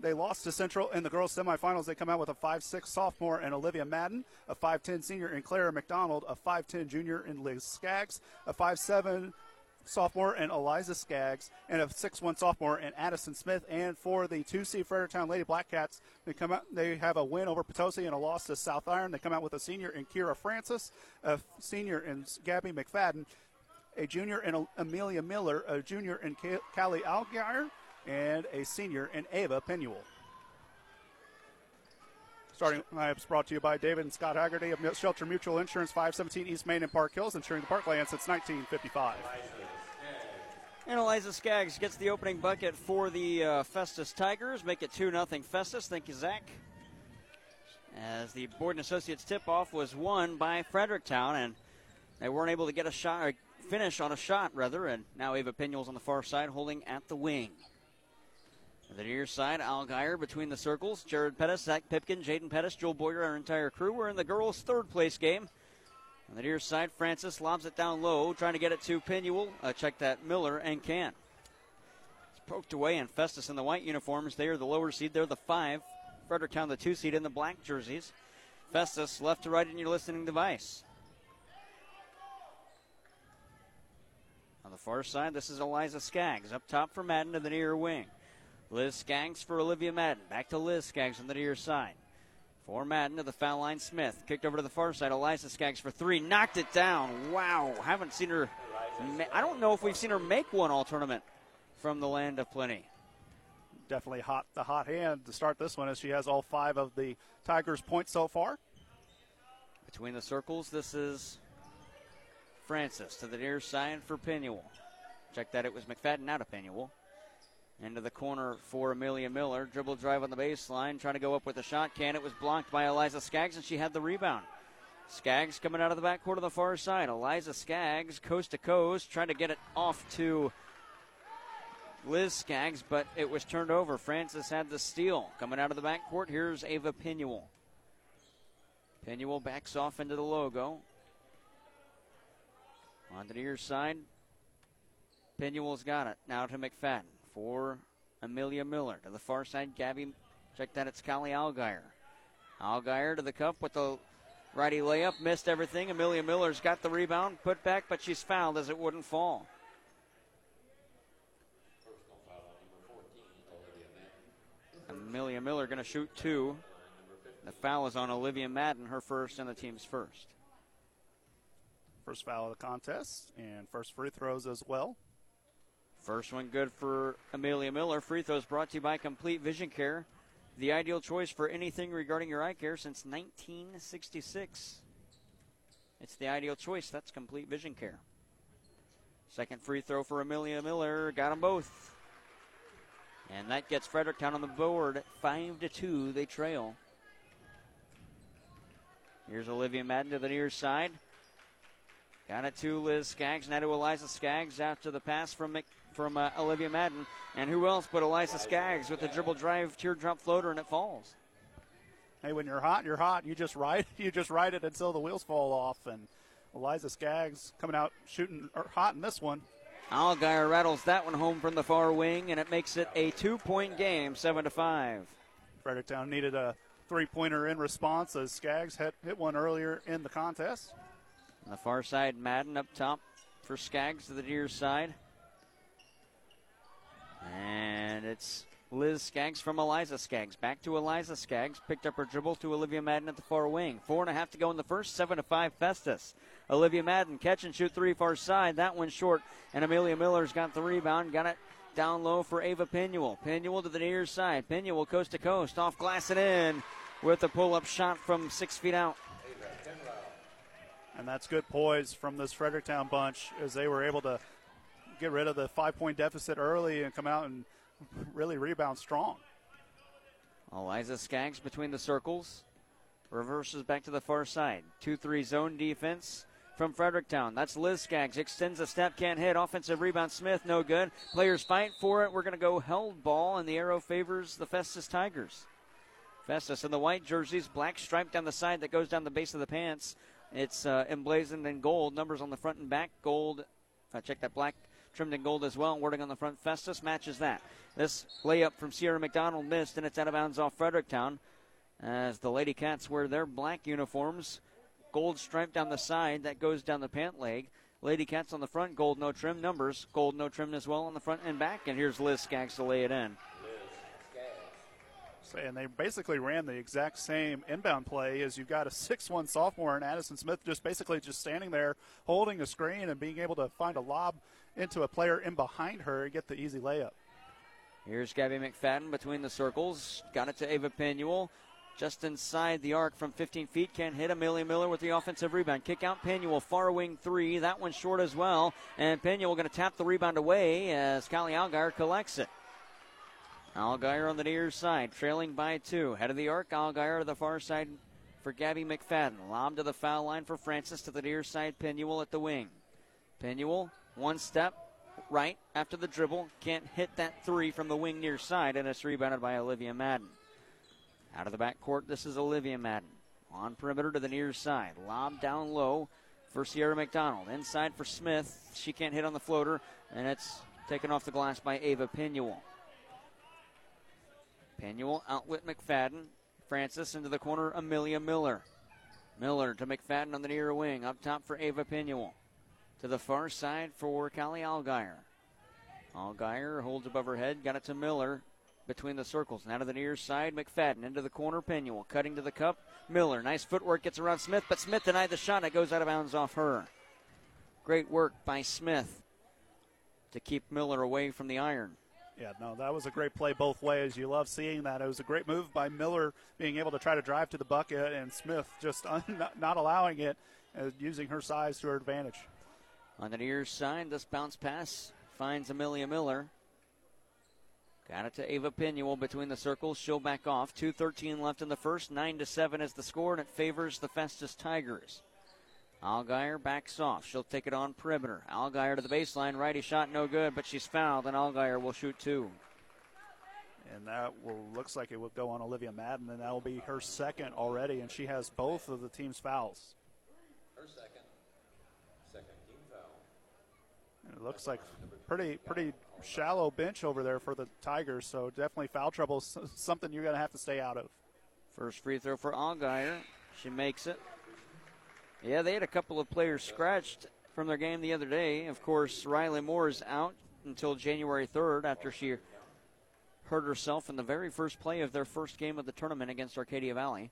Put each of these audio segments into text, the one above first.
they lost to Central in the girls' semifinals. They come out with a 5'6 sophomore in Olivia Madden, a 5'10 senior in Clara McDonald, a 5'10 junior in Liz Skaggs, a 5'7 sophomore in Eliza Skaggs, and a 6'1 sophomore in Addison Smith. And for the 2C Fredericktown Lady Blackcats, they come out. They have a win over Potosi and a loss to South Iron. They come out with a senior in Kira Francis, a senior in Gabby McFadden, a junior in Amelia Miller, a junior in Callie Algier, and a senior in Ava Penuel. Starting lineups brought to you by David and Scott Haggerty of Shelter Mutual Insurance, 517 East Main in Park Hills, insuring the parkland since 1955. And Eliza Skaggs gets the opening bucket for the uh, Festus Tigers, make it 2 0 Festus. Thank you, Zach. As the Borden Associates tip off was won by Fredericktown, and they weren't able to get a shot, or finish on a shot, rather, and now Ava Pinuel's on the far side holding at the wing. The near side, Al Geyer between the circles. Jared Pettis, Zach Pipkin, Jaden Pettis, Joel Boyer, our entire crew. We're in the girls' third place game. On the near side, Francis lobs it down low, trying to get it to Pinuel. Uh, check that, Miller, and can. It's poked away, and Festus in the white uniforms. They are the lower seed. They're the five. Fredericktown, the two seed in the black jerseys. Festus left to right in your listening device. On the far side, this is Eliza Skaggs. Up top for Madden to the near wing. Liz Skaggs for Olivia Madden. Back to Liz Skaggs on the near side. For Madden to the foul line, Smith. Kicked over to the far side. Eliza Skaggs for three. Knocked it down. Wow. Haven't seen her. I don't know if we've seen her make one all tournament from the land of plenty. Definitely hot, the hot hand to start this one as she has all five of the Tigers' points so far. Between the circles, this is Francis to the near side for Pinuel. Check that it was McFadden out of Pinuel. Into the corner for Amelia Miller. Dribble drive on the baseline, trying to go up with a shot can. It was blocked by Eliza Skaggs, and she had the rebound. Skaggs coming out of the backcourt on the far side. Eliza Skaggs, coast to coast, trying to get it off to Liz Skaggs, but it was turned over. Francis had the steal. Coming out of the backcourt, here's Ava Pinuel. Pinuel backs off into the logo. On the near side, Pinuel's got it. Now to McFadden for Amelia Miller. To the far side, Gabby, check that, it's Callie Algier. Algier to the cup with the righty layup, missed everything. Amelia Miller's got the rebound, put back, but she's fouled as it wouldn't fall. Amelia Miller going to shoot two. The foul is on Olivia Madden, her first and the team's first. First foul of the contest and first free throws as well. First one good for Amelia Miller. Free throws brought to you by Complete Vision Care, the ideal choice for anything regarding your eye care since 1966. It's the ideal choice. That's Complete Vision Care. Second free throw for Amelia Miller. Got them both. And that gets Fredericktown on the board. 5 to 2. They trail. Here's Olivia Madden to the near side. Got it to Liz Skaggs. Now to Eliza Skaggs after the pass from Mc, from uh, Olivia Madden. And who else but Eliza Skaggs with the dribble drive teardrop floater and it falls. Hey, when you're hot, you're hot. You just ride you just ride it until the wheels fall off. And Eliza Skaggs coming out shooting er, hot in this one. Algier rattles that one home from the far wing, and it makes it a two-point game, seven to five. Fredericktown needed a three-pointer in response as Skaggs hit, hit one earlier in the contest. On the far side, Madden up top for Skaggs to the near side. And it's Liz Skaggs from Eliza Skaggs. Back to Eliza Skaggs. Picked up her dribble to Olivia Madden at the far wing. Four and a half to go in the first. Seven to five Festus. Olivia Madden catch and shoot three far side. That one short. And Amelia Miller's got the rebound. Got it down low for Ava Pinuel. Pinuel to the near side. Pinuel coast to coast. Off glass and in with a pull up shot from six feet out. And that's good poise from this Fredericktown bunch as they were able to get rid of the five point deficit early and come out and really rebound strong. Eliza Skaggs between the circles. Reverses back to the far side. 2 3 zone defense from Fredericktown. That's Liz Skaggs. Extends a step, can't hit. Offensive rebound, Smith, no good. Players fight for it. We're going to go held ball, and the arrow favors the Festus Tigers. Festus in the white jerseys, black stripe down the side that goes down the base of the pants. It's uh, emblazoned in gold. Numbers on the front and back, gold. Uh, check that black trimmed in gold as well. Wording on the front, Festus matches that. This layup from Sierra McDonald missed, and it's out of bounds off Fredericktown as the Lady Cats wear their black uniforms. Gold stripe down the side that goes down the pant leg. Lady Cats on the front, gold no trim numbers, gold no trim as well on the front and back. And here's Liz Skaggs to lay it in. And they basically ran the exact same inbound play as you've got a 6-1 sophomore and Addison Smith just basically just standing there holding a screen and being able to find a lob into a player in behind her and get the easy layup. Here's Gabby McFadden between the circles. Got it to Ava Penuel. Just inside the arc from 15 feet. Can't hit Amelia Miller with the offensive rebound. Kick out Penuel. Far wing three. That one's short as well. And Penuel going to tap the rebound away as Callie Algier collects it. Algier on the near side, trailing by two. Head of the arc, Algier to the far side for Gabby McFadden. Lob to the foul line for Francis to the near side. Penuel at the wing. Penuel, one step right after the dribble. Can't hit that three from the wing near side, and it's rebounded by Olivia Madden. Out of the back court, this is Olivia Madden. On perimeter to the near side. Lob down low for Sierra McDonald. Inside for Smith. She can't hit on the floater, and it's taken off the glass by Ava Penuel. Penuel outwit McFadden. Francis into the corner, Amelia Miller. Miller to McFadden on the near wing. Up top for Ava Penuel. To the far side for Callie Algier. Algier holds above her head, got it to Miller between the circles. Now to the near side, McFadden into the corner, Penuel cutting to the cup. Miller, nice footwork, gets around Smith, but Smith denied the shot. It goes out of bounds off her. Great work by Smith to keep Miller away from the iron. Yeah, no, that was a great play both ways. You love seeing that. It was a great move by Miller being able to try to drive to the bucket, and Smith just un- not allowing it, uh, using her size to her advantage. On the near side, this bounce pass finds Amelia Miller. Got it to Ava Penuel between the circles. She'll back off. 2.13 left in the first. 9 to 7 is the score, and it favors the Festus Tigers. Algier backs off. She'll take it on perimeter. Algier to the baseline. Righty shot no good, but she's fouled, and Algier will shoot two. And that will looks like it will go on Olivia Madden, and that will be her second already, and she has both of the team's fouls. Her second. Second team foul. And it looks like pretty pretty shallow bench over there for the Tigers, so definitely foul trouble something you're going to have to stay out of. First free throw for Algier. She makes it. Yeah, they had a couple of players scratched from their game the other day. Of course, Riley Moore is out until January 3rd after she hurt herself in the very first play of their first game of the tournament against Arcadia Valley.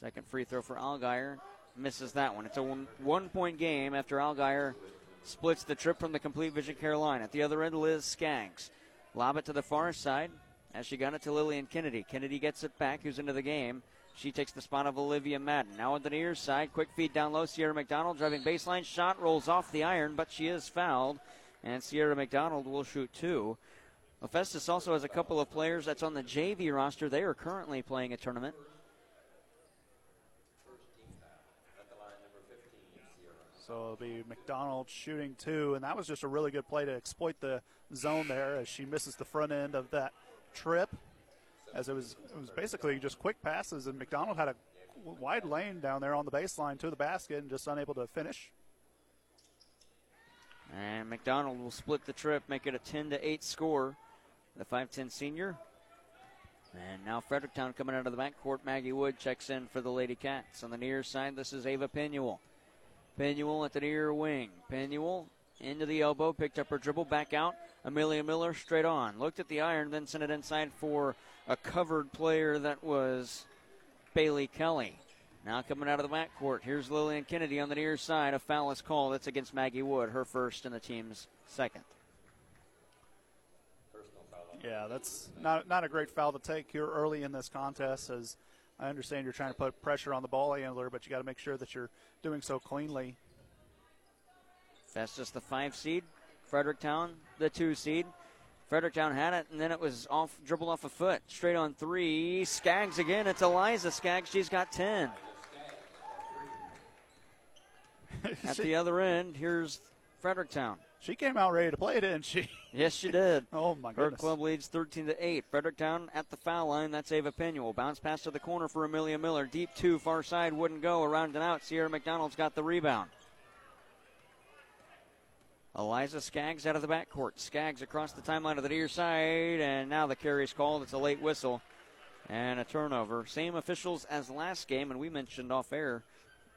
Second free throw for Algier. Misses that one. It's a one, one point game after Algier splits the trip from the complete vision care line. At the other end, Liz Skaggs. Lob it to the far side as she got it to Lillian Kennedy. Kennedy gets it back, who's into the game. She takes the spot of Olivia Madden. Now on the near side, quick feed down low. Sierra McDonald driving baseline. Shot rolls off the iron, but she is fouled. And Sierra McDonald will shoot two. Festus also has a couple of players that's on the JV roster. They are currently playing a tournament. So it'll be McDonald shooting two, and that was just a really good play to exploit the zone there as she misses the front end of that trip. As it was, it was basically just quick passes, and McDonald had a wide lane down there on the baseline to the basket and just unable to finish. And McDonald will split the trip, make it a 10 to 8 score. The 5'10 senior. And now Fredericktown coming out of the backcourt. Maggie Wood checks in for the Lady Cats. On the near side, this is Ava Penuel. Penuel at the near wing. Penuel into the elbow, picked up her dribble, back out. Amelia Miller straight on. Looked at the iron, then sent it inside for a covered player that was Bailey Kelly. Now coming out of the backcourt, here's Lillian Kennedy on the near side. A foul is called. That's against Maggie Wood, her first and the team's second. Yeah, that's not not a great foul to take here early in this contest. As I understand, you're trying to put pressure on the ball handler, but you got to make sure that you're doing so cleanly. Festus the five seed, Fredericktown the two seed. Fredericktown had it, and then it was off, dribbled off a foot, straight on three. Skaggs again. It's Eliza Skaggs. She's got ten. At the other end, here's Fredericktown. She came out ready to play, didn't she? Yes, she did. oh my goodness! Her club leads 13 to 8. Fredericktown at the foul line. That's Ava Penuel. Bounce pass to the corner for Amelia Miller. Deep two, far side wouldn't go. Around and out. Sierra McDonald's got the rebound. Eliza Skaggs out of the backcourt. Skaggs across the timeline of the near side, and now the carry is called. It's a late whistle and a turnover. Same officials as last game, and we mentioned off air,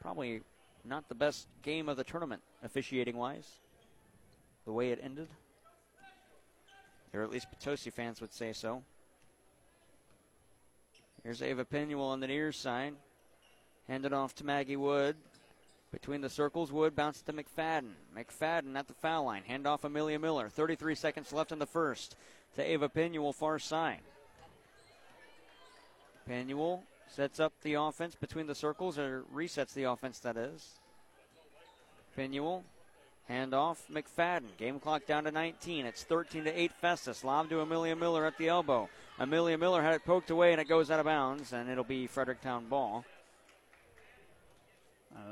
probably not the best game of the tournament, officiating wise, the way it ended. Or at least Potosi fans would say so. Here's Ava Pinuel on the near side. Handed off to Maggie Wood. Between the circles, Wood bounces to McFadden. McFadden at the foul line. Hand off Amelia Miller. 33 seconds left in the first to Ava Pinuel, far side. Pinuel sets up the offense between the circles, or resets the offense, that is. Pinuel Hand off McFadden. Game clock down to 19. It's 13 to 8 Festus. Lob to Amelia Miller at the elbow. Amelia Miller had it poked away and it goes out of bounds, and it'll be Fredericktown ball.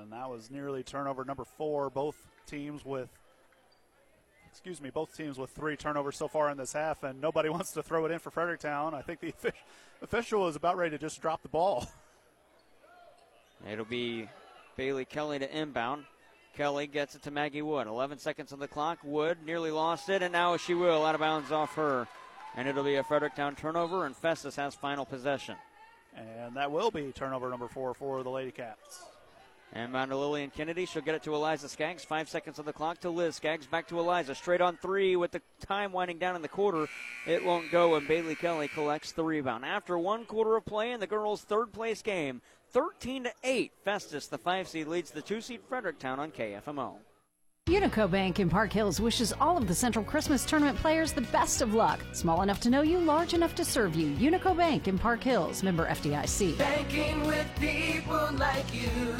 And that was nearly turnover number four. Both teams with, excuse me, both teams with three turnovers so far in this half, and nobody wants to throw it in for Fredericktown. I think the official is about ready to just drop the ball. It'll be Bailey Kelly to inbound. Kelly gets it to Maggie Wood. 11 seconds on the clock. Wood nearly lost it, and now she will. Out of bounds off her. And it'll be a Fredericktown turnover, and Festus has final possession. And that will be turnover number four for the Lady Cats. And on to Lillian Kennedy. She'll get it to Eliza Skaggs. Five seconds on the clock to Liz. Skaggs back to Eliza. Straight on three with the time winding down in the quarter. It won't go, and Bailey Kelly collects the rebound. After one quarter of play in the girls' third place game, 13 to 8. Festus, the five seed, leads the two seed Fredericktown on KFMO. Unico Bank in Park Hills wishes all of the Central Christmas Tournament players the best of luck. Small enough to know you, large enough to serve you. Unico Bank in Park Hills, member FDIC. Banking with people like you.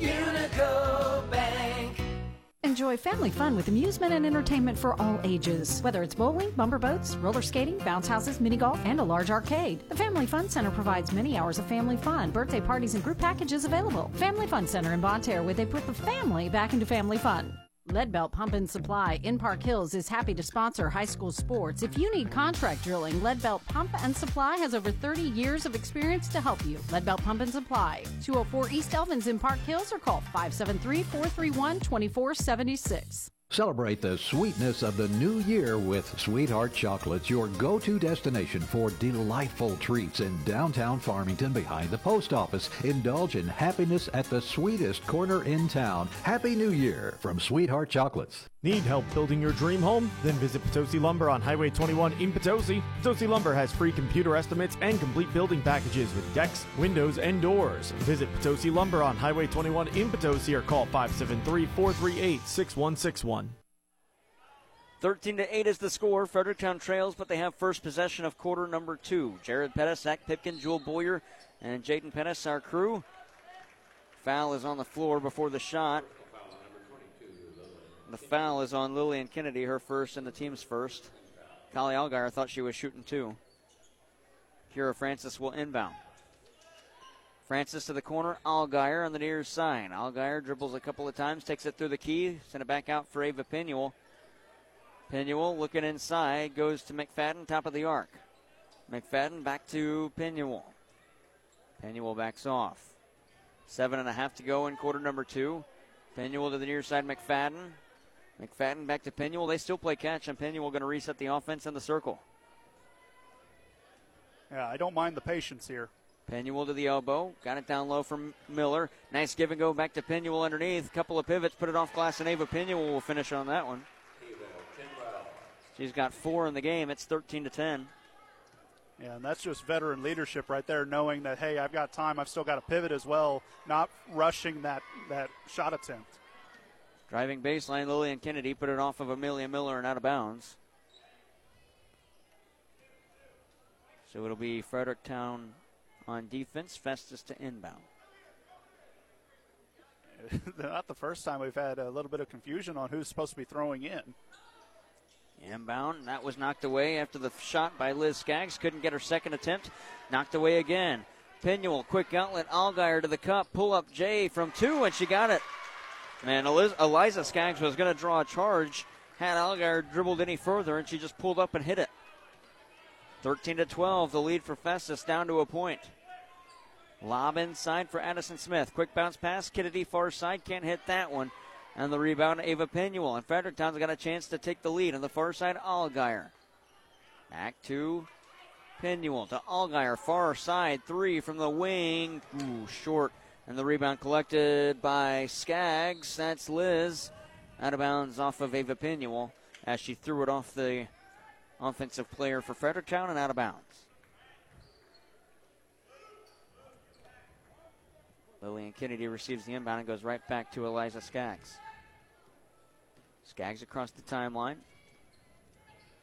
Unico Bank. Enjoy family fun with amusement and entertainment for all ages. Whether it's bowling, bumper boats, roller skating, bounce houses, mini golf, and a large arcade. The Family Fun Center provides many hours of family fun, birthday parties, and group packages available. Family Fun Center in Bonne Terre, where they put the family back into family fun. Leadbelt Pump and Supply in Park Hills is happy to sponsor high school sports. If you need contract drilling, Leadbelt Pump and Supply has over 30 years of experience to help you. Leadbelt Pump and Supply, 204 East Elvins in Park Hills or call 573 431 2476. Celebrate the sweetness of the new year with Sweetheart Chocolates, your go-to destination for delightful treats in downtown Farmington behind the post office. Indulge in happiness at the sweetest corner in town. Happy New Year from Sweetheart Chocolates. Need help building your dream home? Then visit Potosi Lumber on Highway 21 in Potosi. Potosi Lumber has free computer estimates and complete building packages with decks, windows, and doors. Visit Potosi Lumber on Highway 21 in Potosi or call 573 438 6161. 13 to 8 is the score. Fredericktown trails, but they have first possession of quarter number two. Jared Pettis, Zach Pipkin, Jewel Boyer, and Jaden Pettis, our crew. Foul is on the floor before the shot. The foul is on Lillian Kennedy, her first and the team's first. Kali Algar thought she was shooting two. Kira Francis will inbound. Francis to the corner. Algier on the near side. Algier dribbles a couple of times, takes it through the key, send it back out for Ava Pinuel. Pinuel looking inside, goes to McFadden, top of the arc. McFadden back to Pinuel. Pinuel backs off. Seven and a half to go in quarter number two. Pinuel to the near side, McFadden. McFadden back to Pinuel. They still play catch, and Pinuel going to reset the offense in the circle. Yeah, I don't mind the patience here. Pinuel to the elbow. Got it down low from Miller. Nice give and go back to Pinuel underneath. Couple of pivots, put it off glass, and Ava Pinuel will finish on that one. She's got four in the game. It's 13 to 10. Yeah, and that's just veteran leadership right there, knowing that hey, I've got time. I've still got to pivot as well, not rushing that that shot attempt. Driving baseline, Lillian Kennedy put it off of Amelia Miller and out of bounds. So it'll be Fredericktown on defense, Festus to inbound. not the first time we've had a little bit of confusion on who's supposed to be throwing in. Inbound. That was knocked away after the shot by Liz Skaggs. Couldn't get her second attempt. Knocked away again. Pinuel, quick outlet. Algier to the cup. Pull up Jay from two, and she got it. Eliz- Eliza Skaggs was going to draw a charge. Had Algar dribbled any further, and she just pulled up and hit it. 13 to 12, the lead for Festus down to a point. Lob inside for Addison Smith. Quick bounce pass. Kennedy far side. Can't hit that one. And the rebound, Ava Pinuel. And Fredericktown's got a chance to take the lead on the far side, Allgaier. Back to Pinuel to Allgaier, far side three from the wing. Ooh, short. And the rebound collected by Skaggs. That's Liz. Out of bounds off of Ava Pinuel as she threw it off the offensive player for Fredericktown and out of bounds. Lillian Kennedy receives the inbound and goes right back to Eliza Skaggs. Skaggs across the timeline.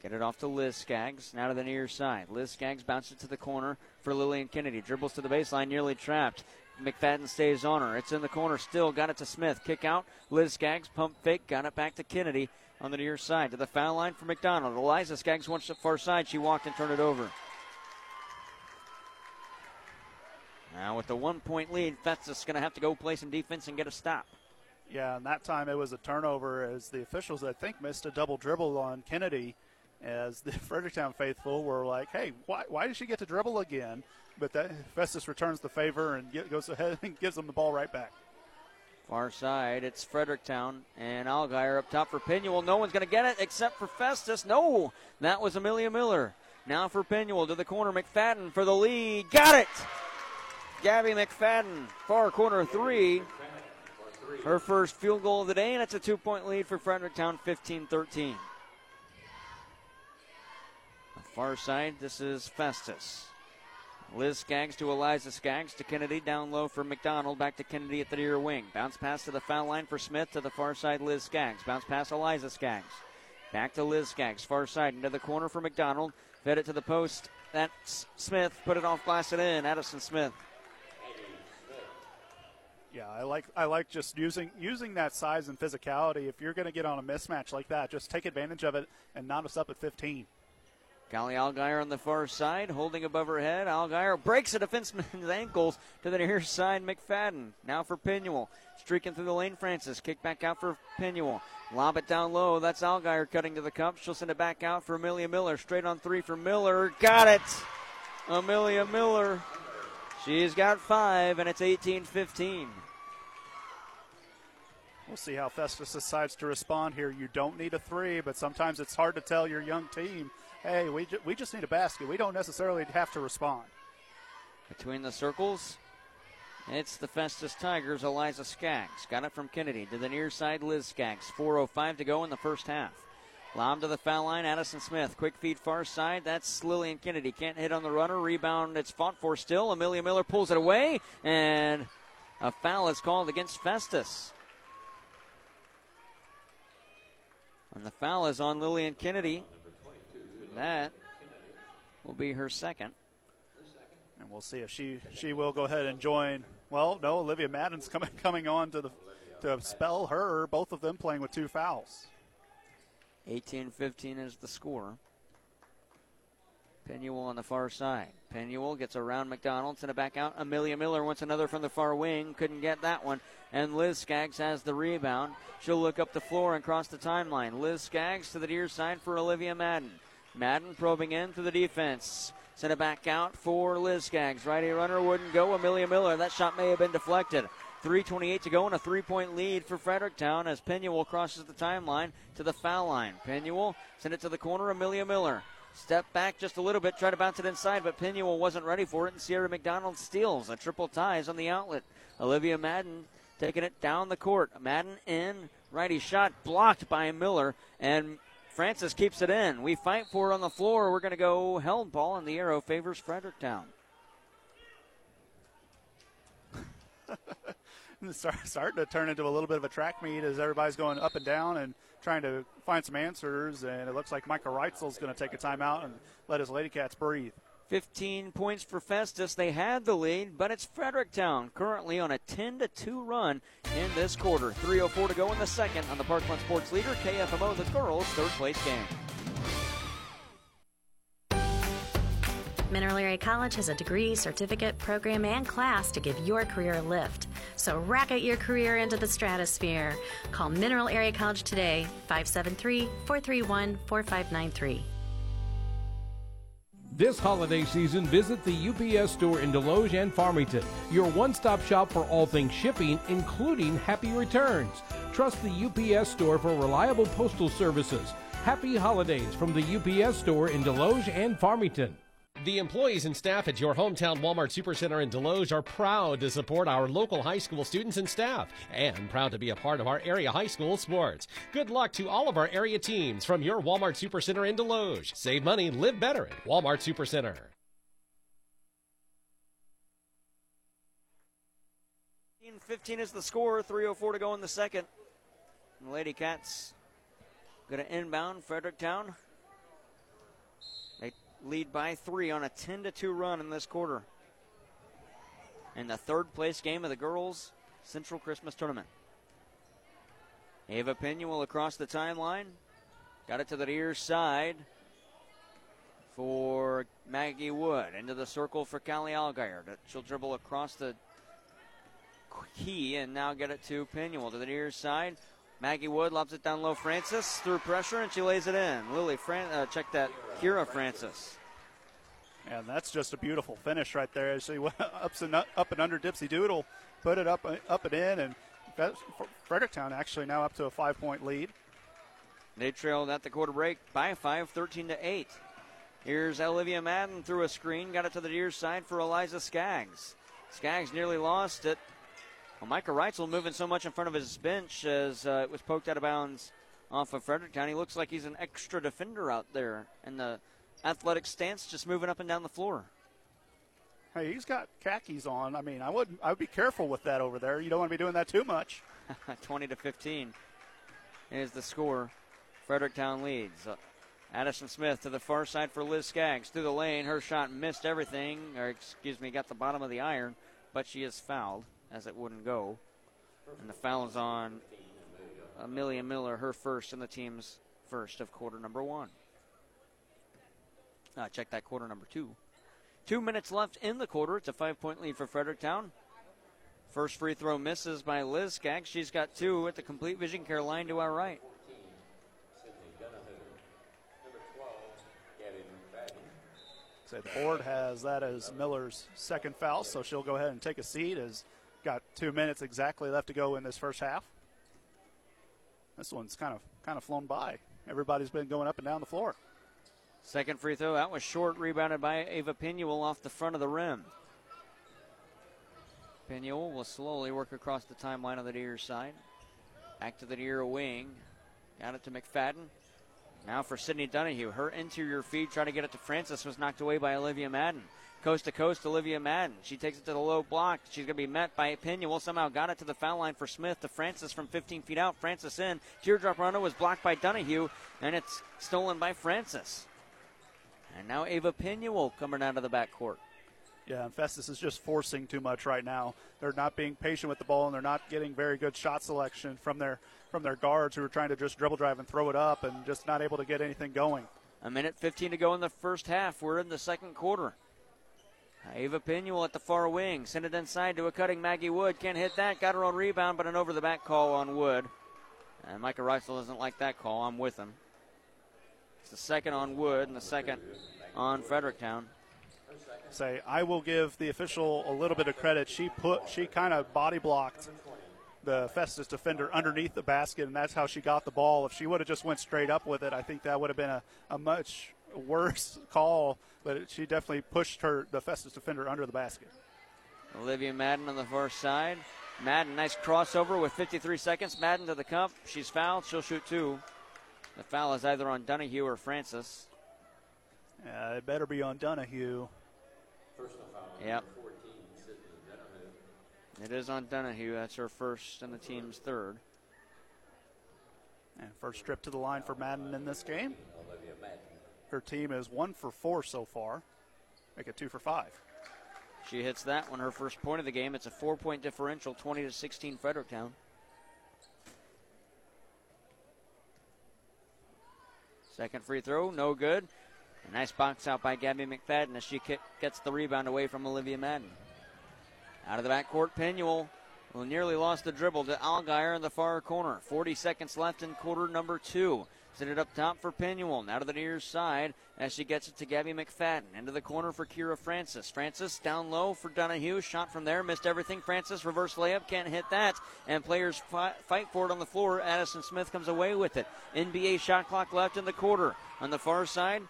Get it off to Liz Skaggs. Now to the near side. Liz Skaggs bounces to the corner for Lillian Kennedy. Dribbles to the baseline, nearly trapped. McFadden stays on her. It's in the corner still. Got it to Smith. Kick out. Liz Skaggs pump fake. Got it back to Kennedy on the near side. To the foul line for McDonald. Eliza Skaggs wants the far side. She walked and turned it over. Now with the one point lead, Festus going to have to go play some defense and get a stop. Yeah, and that time it was a turnover as the officials, I think, missed a double dribble on Kennedy. As the Fredericktown faithful were like, hey, why, why did she get to dribble again? But that, Festus returns the favor and get, goes ahead and gives them the ball right back. Far side, it's Fredericktown and Allgaier up top for Pinuel. No one's going to get it except for Festus. No, that was Amelia Miller. Now for Pinuel to the corner. McFadden for the lead. Got it! Gabby McFadden, far corner three. Her first field goal of the day, and it's a two point lead for Fredericktown, 15 13. Far side, this is Festus. Liz Skaggs to Eliza Skaggs to Kennedy down low for McDonald. Back to Kennedy at the near wing. Bounce pass to the foul line for Smith to the far side, Liz Skaggs. Bounce pass Eliza Skaggs. Back to Liz Skaggs, far side into the corner for McDonald. Fed it to the post. That's Smith. Put it off glass and in. Addison Smith. Yeah, I like I like just using using that size and physicality. If you're going to get on a mismatch like that, just take advantage of it and knot us up at 15. Callie Allgaier on the far side, holding above her head. Allgaier breaks a defenseman's ankles to the near side. McFadden now for Pinuel. Streaking through the lane, Francis. Kick back out for Pinuel. Lob it down low. That's Allgaier cutting to the cup. She'll send it back out for Amelia Miller. Straight on three for Miller. Got it! Amelia Miller. She's got five, and it's 18 15. We'll see how Festus decides to respond here. You don't need a three, but sometimes it's hard to tell your young team, hey, we, ju- we just need a basket. We don't necessarily have to respond. Between the circles, it's the Festus Tigers, Eliza Skaggs. Got it from Kennedy to the near side, Liz Skaggs. 4.05 to go in the first half. Lob to the foul line, Addison Smith. Quick feed far side, that's Lillian Kennedy. Can't hit on the runner. Rebound, it's fought for still. Amelia Miller pulls it away, and a foul is called against Festus. And the foul is on Lillian Kennedy. That will be her second. And we'll see if she, she will go ahead and join. Well, no, Olivia Madden's coming coming on to the to spell her. Both of them playing with two fouls. 18 15 is the score. Penuel on the far side. Penuel gets around McDonald, send it back out. Amelia Miller wants another from the far wing. Couldn't get that one. And Liz Skaggs has the rebound. She'll look up the floor and cross the timeline. Liz Skaggs to the near side for Olivia Madden. Madden probing in through the defense. Send it back out for Liz Skaggs. Righty runner wouldn't go. Amelia Miller. That shot may have been deflected. 3.28 to go and a three point lead for Fredericktown as Penuel crosses the timeline to the foul line. Penuel send it to the corner. Amelia Miller. Step back just a little bit, try to bounce it inside, but Penuel wasn't ready for it, and Sierra McDonald steals. A triple ties on the outlet. Olivia Madden taking it down the court. Madden in, righty shot blocked by Miller, and Francis keeps it in. We fight for it on the floor. We're going to go held ball, and the arrow favors Fredericktown. Starting to turn into a little bit of a track meet as everybody's going up and down and trying to find some answers. And it looks like Micah Reitzel's going to take a timeout and let his Lady Cats breathe. 15 points for Festus. They had the lead, but it's Fredericktown currently on a 10 to 2 run in this quarter. 3.04 to go in the second on the Parkland Sports Leader, KFMO, the girls' third place game. Mineral Area College has a degree, certificate, program, and class to give your career a lift. So rocket your career into the stratosphere. Call Mineral Area College today, 573 431 4593. This holiday season, visit the UPS store in Desloge and Farmington, your one stop shop for all things shipping, including happy returns. Trust the UPS store for reliable postal services. Happy holidays from the UPS store in Desloge and Farmington. The employees and staff at your hometown Walmart Supercenter in Desloge are proud to support our local high school students and staff and proud to be a part of our area high school sports. Good luck to all of our area teams from your Walmart Supercenter in Desloge. Save money, live better at Walmart Supercenter. Fifteen is the score. 3:04 to go in the second. Lady Cats going to inbound Fredericktown. Lead by three on a 10 to 2 run in this quarter. In the third place game of the girls' Central Christmas Tournament. Ava Pinuel across the timeline. Got it to the near side for Maggie Wood. Into the circle for Callie Algier. She'll dribble across the key and now get it to Pinuel to the near side. Maggie Wood lobs it down low. Francis through pressure and she lays it in. Lily, Fran- uh, check that. Kira Francis. And that's just a beautiful finish right there. As she went up and up and under Dipsy Doodle, put it up up and in, and Fredericktown actually now up to a five point lead. They trailed at the quarter break by five, 13 to eight. Here's Olivia Madden through a screen, got it to the near side for Eliza Skaggs. Skaggs nearly lost it. Well, Micah Reitzel moving so much in front of his bench as uh, it was poked out of bounds off of Fredericktown. He looks like he's an extra defender out there in the athletic stance, just moving up and down the floor. Hey, he's got khakis on. I mean, I would I would be careful with that over there. You don't want to be doing that too much. 20 to 15 is the score. Fredericktown leads. Uh, Addison Smith to the far side for Liz Skaggs through the lane. Her shot missed everything, or excuse me, got the bottom of the iron, but she is fouled as it wouldn't go. And the foul is on Amelia Miller, her first and the team's first of quarter number one. Uh, check that quarter number two. Two minutes left in the quarter. It's a five point lead for Fredericktown. First free throw misses by Liz Skaggs. She's got two at the complete vision care line to our right. Say the board has that as Miller's second foul, so she'll go ahead and take a seat as got two minutes exactly left to go in this first half. This one's kind of kind of flown by. Everybody's been going up and down the floor. Second free throw, that was short, rebounded by Ava Pinuel off the front of the rim. Pinuel will slowly work across the timeline on the near side. Back to the near wing. Got it to McFadden. Now for Sydney Donahue. Her interior feed, trying to get it to Francis, was knocked away by Olivia Madden coast to coast, Olivia Madden. She takes it to the low block. She's going to be met by Pinuel. Somehow got it to the foul line for Smith to Francis from 15 feet out. Francis in. Teardrop runner was blocked by Donahue, and it's stolen by Francis. And now Ava Pinuel coming out of the backcourt. Yeah, and Festus is just forcing too much right now. They're not being patient with the ball, and they're not getting very good shot selection from their from their guards who are trying to just dribble drive and throw it up, and just not able to get anything going. A minute 15 to go in the first half. We're in the second quarter. Ava Pinuel at the far wing. Send it inside to a cutting Maggie Wood. Can't hit that. Got her own rebound, but an over the back call on Wood. And Micah Reitzel doesn't like that call. I'm with him. It's the second on Wood and the second on Fredericktown. Say, I will give the official a little bit of credit. She put, she kind of body blocked the Festus defender underneath the basket, and that's how she got the ball. If she would have just went straight up with it, I think that would have been a, a much worse call, but she definitely pushed her the Festus defender under the basket. Olivia Madden on the far side. Madden, nice crossover with 53 seconds. Madden to the cup. She's fouled. She'll shoot two. The foul is either on Donahue or Francis. Yeah, it better be on Donahue. Yep. It is on Donahue. That's her first and the team's third. And first trip to the line for Madden in this game. Her team is one for four so far. Make it two for five. She hits that one, her first point of the game. It's a four point differential, 20 to 16 Fredericktown. Second free throw, no good. A nice box out by Gabby McFadden as she gets the rebound away from Olivia Madden. Out of the backcourt, Pinuel will nearly lost the dribble to Algier in the far corner. 40 seconds left in quarter number two. Send it up top for Pinuel. Now to the near side as she gets it to Gabby McFadden. Into the corner for Kira Francis. Francis down low for Donahue. Shot from there. Missed everything. Francis reverse layup. Can't hit that. And players fi- fight for it on the floor. Addison Smith comes away with it. NBA shot clock left in the quarter. On the far side,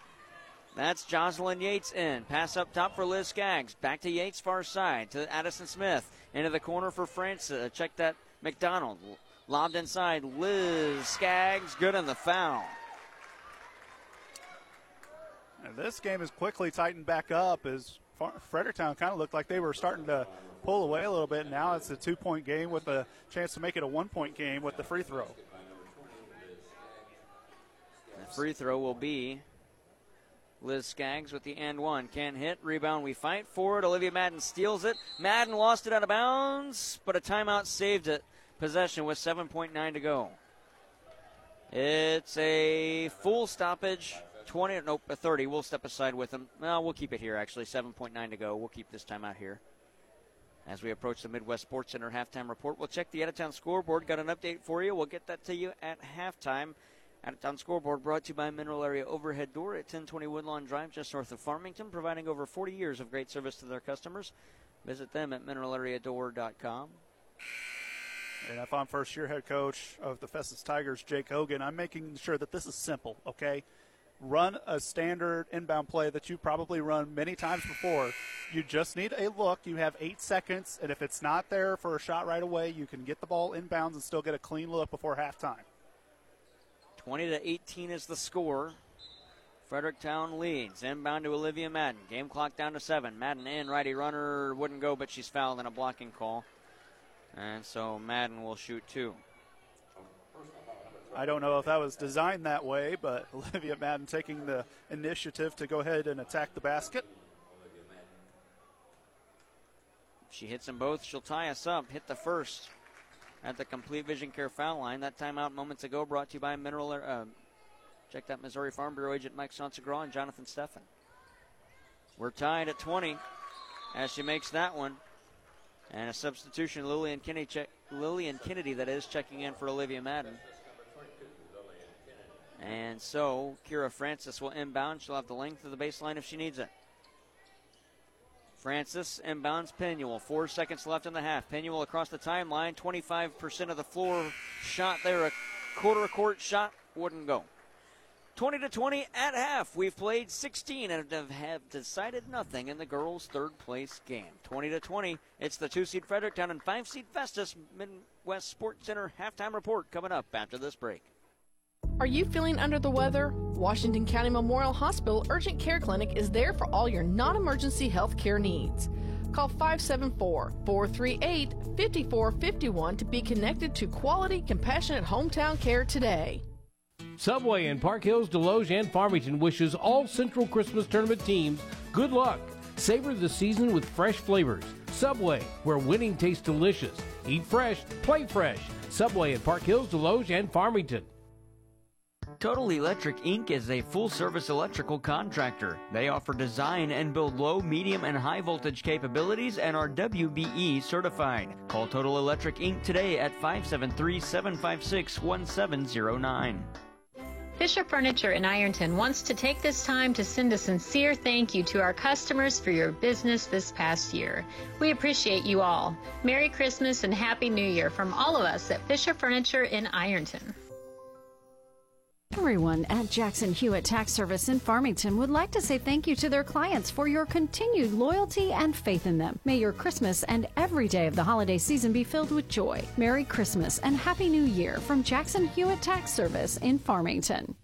that's Jocelyn Yates in. Pass up top for Liz Skaggs. Back to Yates, far side to Addison Smith. Into the corner for Francis. Check that McDonald. Lobbed inside. Liz Skaggs. Good on the foul. And this game is quickly tightened back up as Fredericktown kind of looked like they were starting to pull away a little bit. Now it's a two point game with a chance to make it a one point game with the free throw. The free throw will be Liz Skaggs with the end one. Can't hit. Rebound. We fight for it. Olivia Madden steals it. Madden lost it out of bounds, but a timeout saved it. Possession with 7.9 to go. It's a full stoppage. 20, nope, a 30. We'll step aside with them. No, we'll keep it here, actually. 7.9 to go. We'll keep this time out here. As we approach the Midwest Sports Center halftime report, we'll check the out of town scoreboard. Got an update for you. We'll get that to you at halftime. Out of town scoreboard brought to you by Mineral Area Overhead Door at 1020 Woodlawn Drive, just north of Farmington, providing over 40 years of great service to their customers. Visit them at mineralareadoor.com. And if I'm first year head coach of the Festus Tigers, Jake Hogan, I'm making sure that this is simple, okay? Run a standard inbound play that you probably run many times before. You just need a look. You have eight seconds, and if it's not there for a shot right away, you can get the ball inbounds and still get a clean look before halftime. 20 to 18 is the score. Fredericktown leads. Inbound to Olivia Madden. Game clock down to seven. Madden in. Righty runner wouldn't go, but she's fouled in a blocking call. And so Madden will shoot two. I don't know if that was designed that way, but Olivia Madden taking the initiative to go ahead and attack the basket. She hits them both. She'll tie us up. Hit the first at the Complete Vision Care foul line. That timeout moments ago brought to you by Mineral. Uh, check that Missouri Farm Bureau agent Mike Sansagra and Jonathan Steffen. We're tied at 20 as she makes that one. And a substitution, Lillian Kennedy, check, Lillian Kennedy, that is, checking in for Olivia Madden. And so Kira Francis will inbound. She'll have the length of the baseline if she needs it. Francis inbounds Penuel. Four seconds left in the half. Penuel across the timeline. 25% of the floor shot there. A quarter court shot wouldn't go. 20 to 20 at half. We've played 16 and have decided nothing in the girls' third place game. 20 to 20. It's the two seed Fredericktown and five seed Festus Midwest Sports Center halftime report coming up after this break. Are you feeling under the weather? Washington County Memorial Hospital Urgent Care Clinic is there for all your non emergency health care needs. Call 574 438 5451 to be connected to quality, compassionate hometown care today. Subway in Park Hills, Desloge, and Farmington wishes all Central Christmas Tournament teams good luck. Savor the season with fresh flavors. Subway, where winning tastes delicious. Eat fresh, play fresh. Subway in Park Hills, Desloge, and Farmington. Total Electric Inc. is a full service electrical contractor. They offer design and build low, medium, and high voltage capabilities and are WBE certified. Call Total Electric Inc. today at 573 756 1709. Fisher Furniture in Ironton wants to take this time to send a sincere thank you to our customers for your business this past year. We appreciate you all. Merry Christmas and Happy New Year from all of us at Fisher Furniture in Ironton. Everyone at Jackson Hewitt Tax Service in Farmington would like to say thank you to their clients for your continued loyalty and faith in them. May your Christmas and every day of the holiday season be filled with joy. Merry Christmas and Happy New Year from Jackson Hewitt Tax Service in Farmington.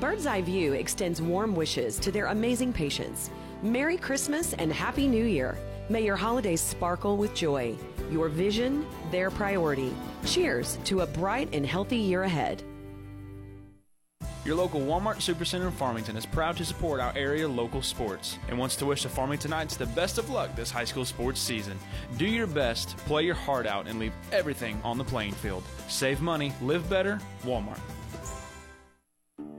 Bird's Eye View extends warm wishes to their amazing patients. Merry Christmas and Happy New Year. May your holidays sparkle with joy. Your vision, their priority. Cheers to a bright and healthy year ahead. Your local Walmart Supercenter in Farmington is proud to support our area local sports and wants to wish the Farmingtonites the best of luck this high school sports season. Do your best, play your heart out, and leave everything on the playing field. Save money, live better, Walmart.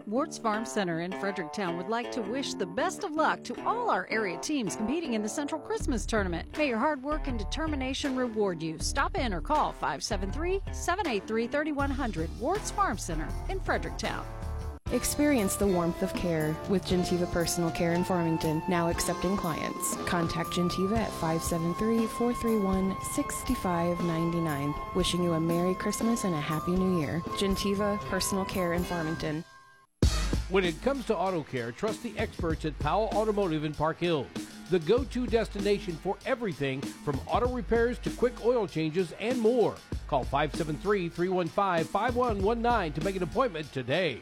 Warts Farm Center in Fredericktown would like to wish the best of luck to all our area teams competing in the Central Christmas Tournament. May your hard work and determination reward you. Stop in or call 573 783 3100 Warts Farm Center in Fredericktown. Experience the warmth of care with Gentiva Personal Care in Farmington, now accepting clients. Contact Gentiva at 573 431 6599. Wishing you a Merry Christmas and a Happy New Year. Gentiva Personal Care in Farmington. When it comes to auto care, trust the experts at Powell Automotive in Park Hills, the go to destination for everything from auto repairs to quick oil changes and more. Call 573 315 5119 to make an appointment today.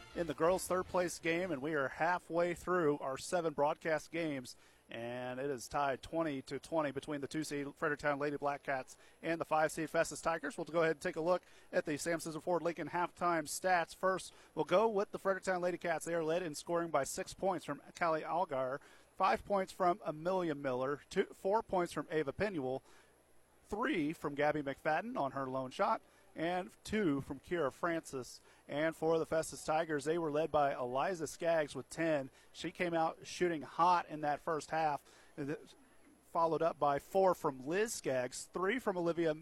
in the girls' third place game, and we are halfway through our seven broadcast games. And it is tied 20 to 20 between the two seed Fredericktown Lady Black Cats and the five seed Festus Tigers. We'll go ahead and take a look at the Sam Sisson Ford Lincoln halftime stats. First, we'll go with the Fredericktown Lady Cats. They are led in scoring by six points from Callie Algar, five points from Amelia Miller, two, four points from Ava Penuel, three from Gabby McFadden on her lone shot, and two from Kira Francis. And for the Festus Tigers, they were led by Eliza Skaggs with 10. She came out shooting hot in that first half, followed up by four from Liz Skaggs, three from Olivia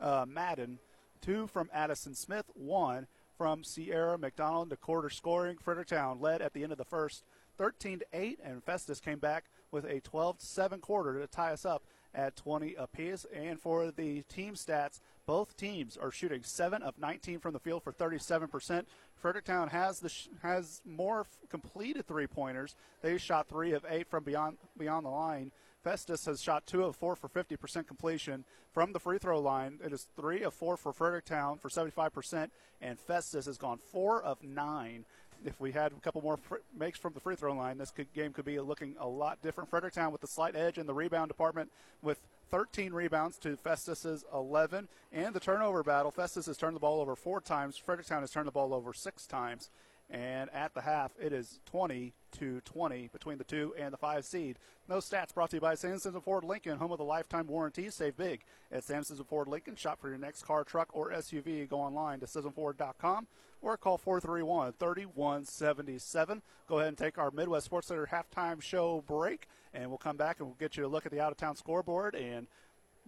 uh, Madden, two from Addison Smith, one from Sierra McDonald. The quarter scoring, Fredericktown led at the end of the first 13 to 8, and Festus came back with a 12 7 quarter to tie us up at 20 apiece. And for the team stats, both teams are shooting 7 of 19 from the field for 37%. Fredericktown has the sh- has more f- completed three-pointers. They shot 3 of 8 from beyond beyond the line. Festus has shot 2 of 4 for 50% completion from the free throw line. It is 3 of 4 for Fredericktown for 75% and Festus has gone 4 of 9 if we had a couple more fr- makes from the free throw line, this could, game could be looking a lot different. Fredericktown with the slight edge in the rebound department with 13 rebounds to Festus's 11. And the turnover battle, Festus has turned the ball over four times. Fredericktown has turned the ball over six times. And at the half, it is 20 to 20 between the two and the five seed. No stats brought to you by Sam Sisson Ford Lincoln, home of the lifetime warranty. Save big at Sam Sisson Ford Lincoln. Shop for your next car, truck, or SUV. Go online to SissonFord.com or call 431 3177. Go ahead and take our Midwest Sports Center halftime show break, and we'll come back and we'll get you a look at the out of town scoreboard and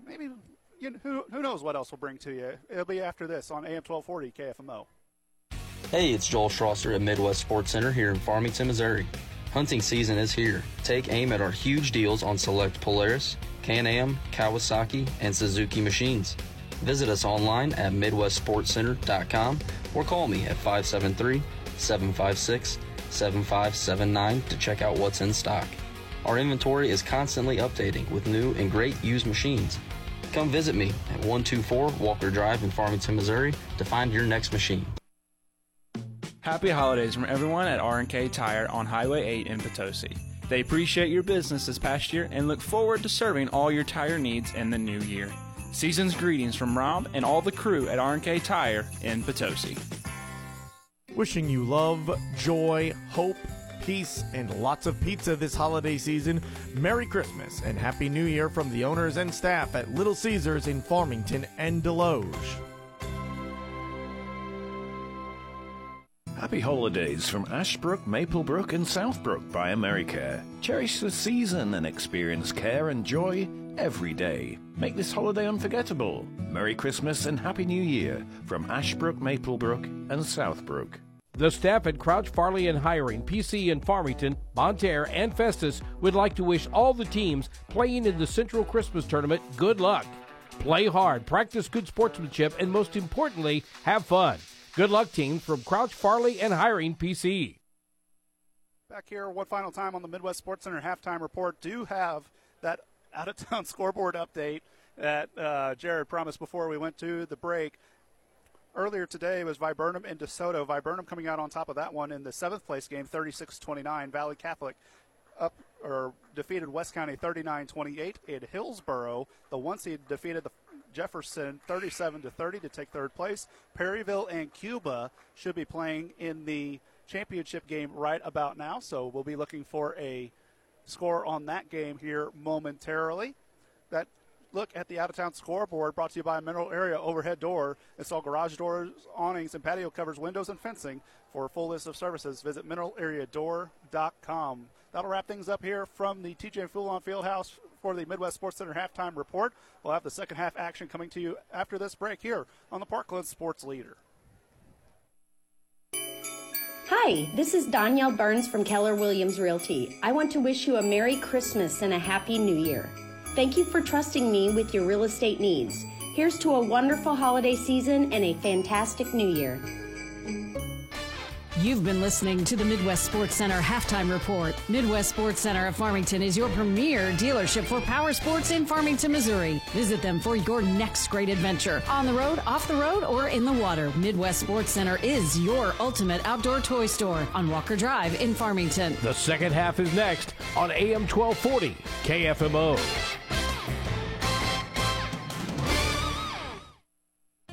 maybe you know, who, who knows what else we'll bring to you. It'll be after this on AM 1240 KFMO. Hey, it's Joel Strasser at Midwest Sports Center here in Farmington, Missouri. Hunting season is here. Take aim at our huge deals on select Polaris, Can-Am, Kawasaki, and Suzuki machines. Visit us online at MidwestSportsCenter.com or call me at 573 756 7579 to check out what's in stock. Our inventory is constantly updating with new and great used machines. Come visit me at 124 Walker Drive in Farmington, Missouri to find your next machine. Happy holidays from everyone at R&K Tire on Highway 8 in Potosi. They appreciate your business this past year and look forward to serving all your tire needs in the new year. Season's greetings from Rob and all the crew at R&K Tire in Potosi. Wishing you love, joy, hope, peace, and lots of pizza this holiday season. Merry Christmas and Happy New Year from the owners and staff at Little Caesars in Farmington and Desloge. Happy holidays from Ashbrook, Maplebrook, and Southbrook by Americare. Cherish the season and experience care and joy every day. Make this holiday unforgettable. Merry Christmas and Happy New Year from Ashbrook, Maplebrook, and Southbrook. The staff at Crouch, Farley, and Hiring, PC in Farmington, Bonne Terre, and Festus would like to wish all the teams playing in the Central Christmas Tournament good luck. Play hard, practice good sportsmanship, and most importantly, have fun. Good luck, teams from Crouch, Farley, and Hiring PC. Back here, one final time on the Midwest Sports Center halftime report. Do have that out of town scoreboard update that uh, Jared promised before we went to the break. Earlier today was Viburnum and DeSoto. Viburnum coming out on top of that one in the seventh place game, 36-29. Valley Catholic up or defeated West County 39-28. In Hillsboro, the one seed defeated the Jefferson 37 to 30 to take third place. Perryville and Cuba should be playing in the championship game right about now, so we'll be looking for a score on that game here momentarily. That look at the out of town scoreboard brought to you by Mineral Area Overhead Door. Install garage doors, awnings, and patio covers, windows, and fencing. For a full list of services, visit mineralareadoor.com. That'll wrap things up here from the TJ Foulon Fieldhouse for the Midwest Sports Center halftime report. We'll have the second half action coming to you after this break here on the Parkland Sports Leader. Hi, this is Danielle Burns from Keller Williams Realty. I want to wish you a Merry Christmas and a Happy New Year. Thank you for trusting me with your real estate needs. Here's to a wonderful holiday season and a fantastic new year. You've been listening to the Midwest Sports Center halftime report. Midwest Sports Center of Farmington is your premier dealership for power sports in Farmington, Missouri. Visit them for your next great adventure on the road, off the road, or in the water. Midwest Sports Center is your ultimate outdoor toy store on Walker Drive in Farmington. The second half is next on AM 1240 KFMO.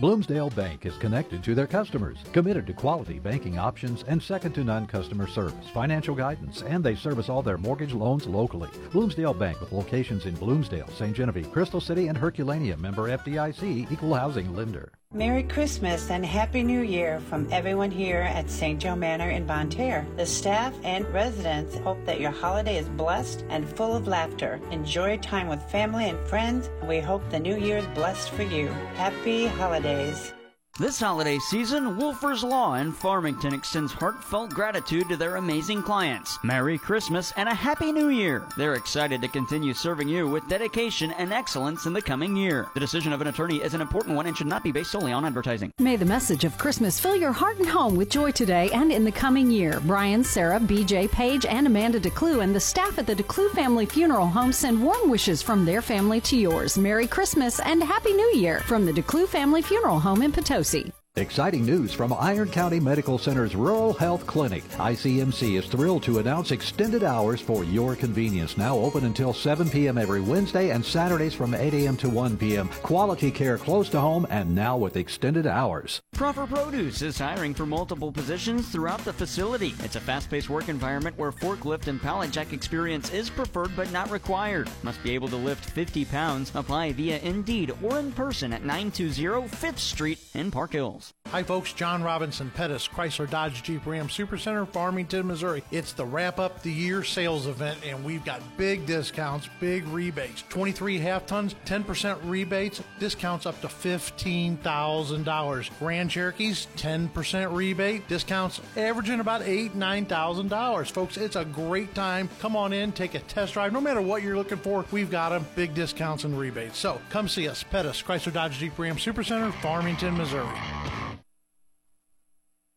Bloomsdale Bank is connected to their customers, committed to quality banking options and second to none customer service, financial guidance, and they service all their mortgage loans locally. Bloomsdale Bank with locations in Bloomsdale, St. Genevieve, Crystal City, and Herculaneum, member FDIC, equal housing lender. Merry Christmas and Happy New Year from everyone here at St. Joe Manor in Bonne Terre. The staff and residents hope that your holiday is blessed and full of laughter. Enjoy time with family and friends. And we hope the new year is blessed for you. Happy holidays. This holiday season, Wolfers Law in Farmington extends heartfelt gratitude to their amazing clients. Merry Christmas and a Happy New Year! They're excited to continue serving you with dedication and excellence in the coming year. The decision of an attorney is an important one and should not be based solely on advertising. May the message of Christmas fill your heart and home with joy today and in the coming year. Brian, Sarah, BJ, Paige, and Amanda DeClue and the staff at the DeClue Family Funeral Home send warm wishes from their family to yours. Merry Christmas and Happy New Year from the DeClue Family Funeral Home in Potosi. Josie. Exciting news from Iron County Medical Center's Rural Health Clinic. ICMC is thrilled to announce extended hours for your convenience. Now open until 7 p.m. every Wednesday and Saturdays from 8 a.m. to 1 p.m. Quality care close to home and now with extended hours. Proper Produce is hiring for multiple positions throughout the facility. It's a fast paced work environment where forklift and pallet jack experience is preferred but not required. Must be able to lift 50 pounds. Apply via Indeed or in person at 920 5th Street in Park Hills. Hi, folks. John Robinson Pettis, Chrysler Dodge Jeep Ram Supercenter, Farmington, Missouri. It's the wrap up the year sales event, and we've got big discounts, big rebates. 23 half tons, 10% rebates, discounts up to $15,000. Grand Cherokees, 10% rebate, discounts averaging about $8,000, $9,000. Folks, it's a great time. Come on in, take a test drive. No matter what you're looking for, we've got them. Big discounts and rebates. So come see us. Pettis, Chrysler Dodge Jeep Ram Supercenter, Farmington, Missouri.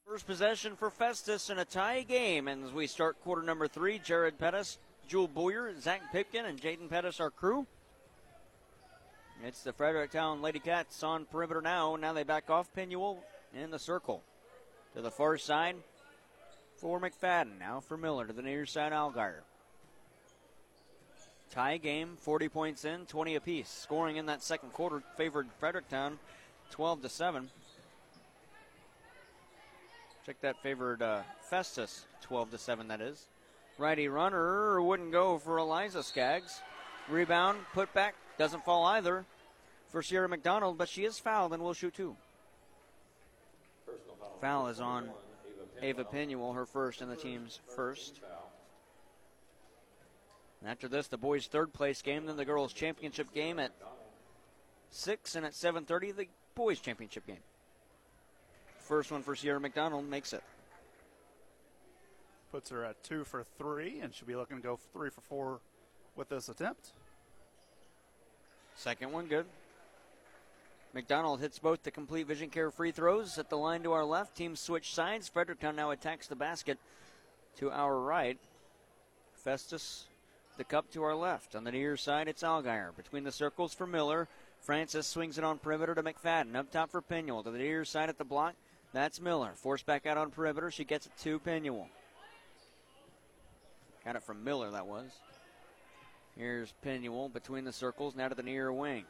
First possession for Festus in a tie game. And as we start quarter number three, Jared Pettis, Jewel Boyer, Zach Pipkin, and Jaden Pettis, our crew. It's the Fredericktown Lady Cats on perimeter now. Now they back off Pinuel in the circle. To the far side for McFadden. Now for Miller to the near side, Algar. Tie game, 40 points in, 20 apiece. Scoring in that second quarter favored Fredericktown 12 to 7. Check that favored uh, Festus, 12 to 7, that is. Righty runner wouldn't go for Eliza Skaggs. Rebound, put back, doesn't fall either for Sierra McDonald, but she is fouled and will shoot two. Foul is on Ava Pinuel, her first and the team's first. And after this, the boys' third place game, then the girls' championship game at six, and at 7:30, the boys' championship game. First one for Sierra McDonald makes it. Puts her at two for three, and she'll be looking to go three for four with this attempt. Second one good. McDonald hits both the complete vision care free throws at the line to our left. Teams switch sides. Fredericktown now attacks the basket to our right. Festus, the cup to our left. On the near side, it's Algier. Between the circles for Miller. Francis swings it on perimeter to McFadden. Up top for Pinuel. To the near side at the block. That's Miller. Forced back out on perimeter. She gets it to Pinuel. Got it from Miller, that was. Here's Pinuel between the circles, now to the near wing.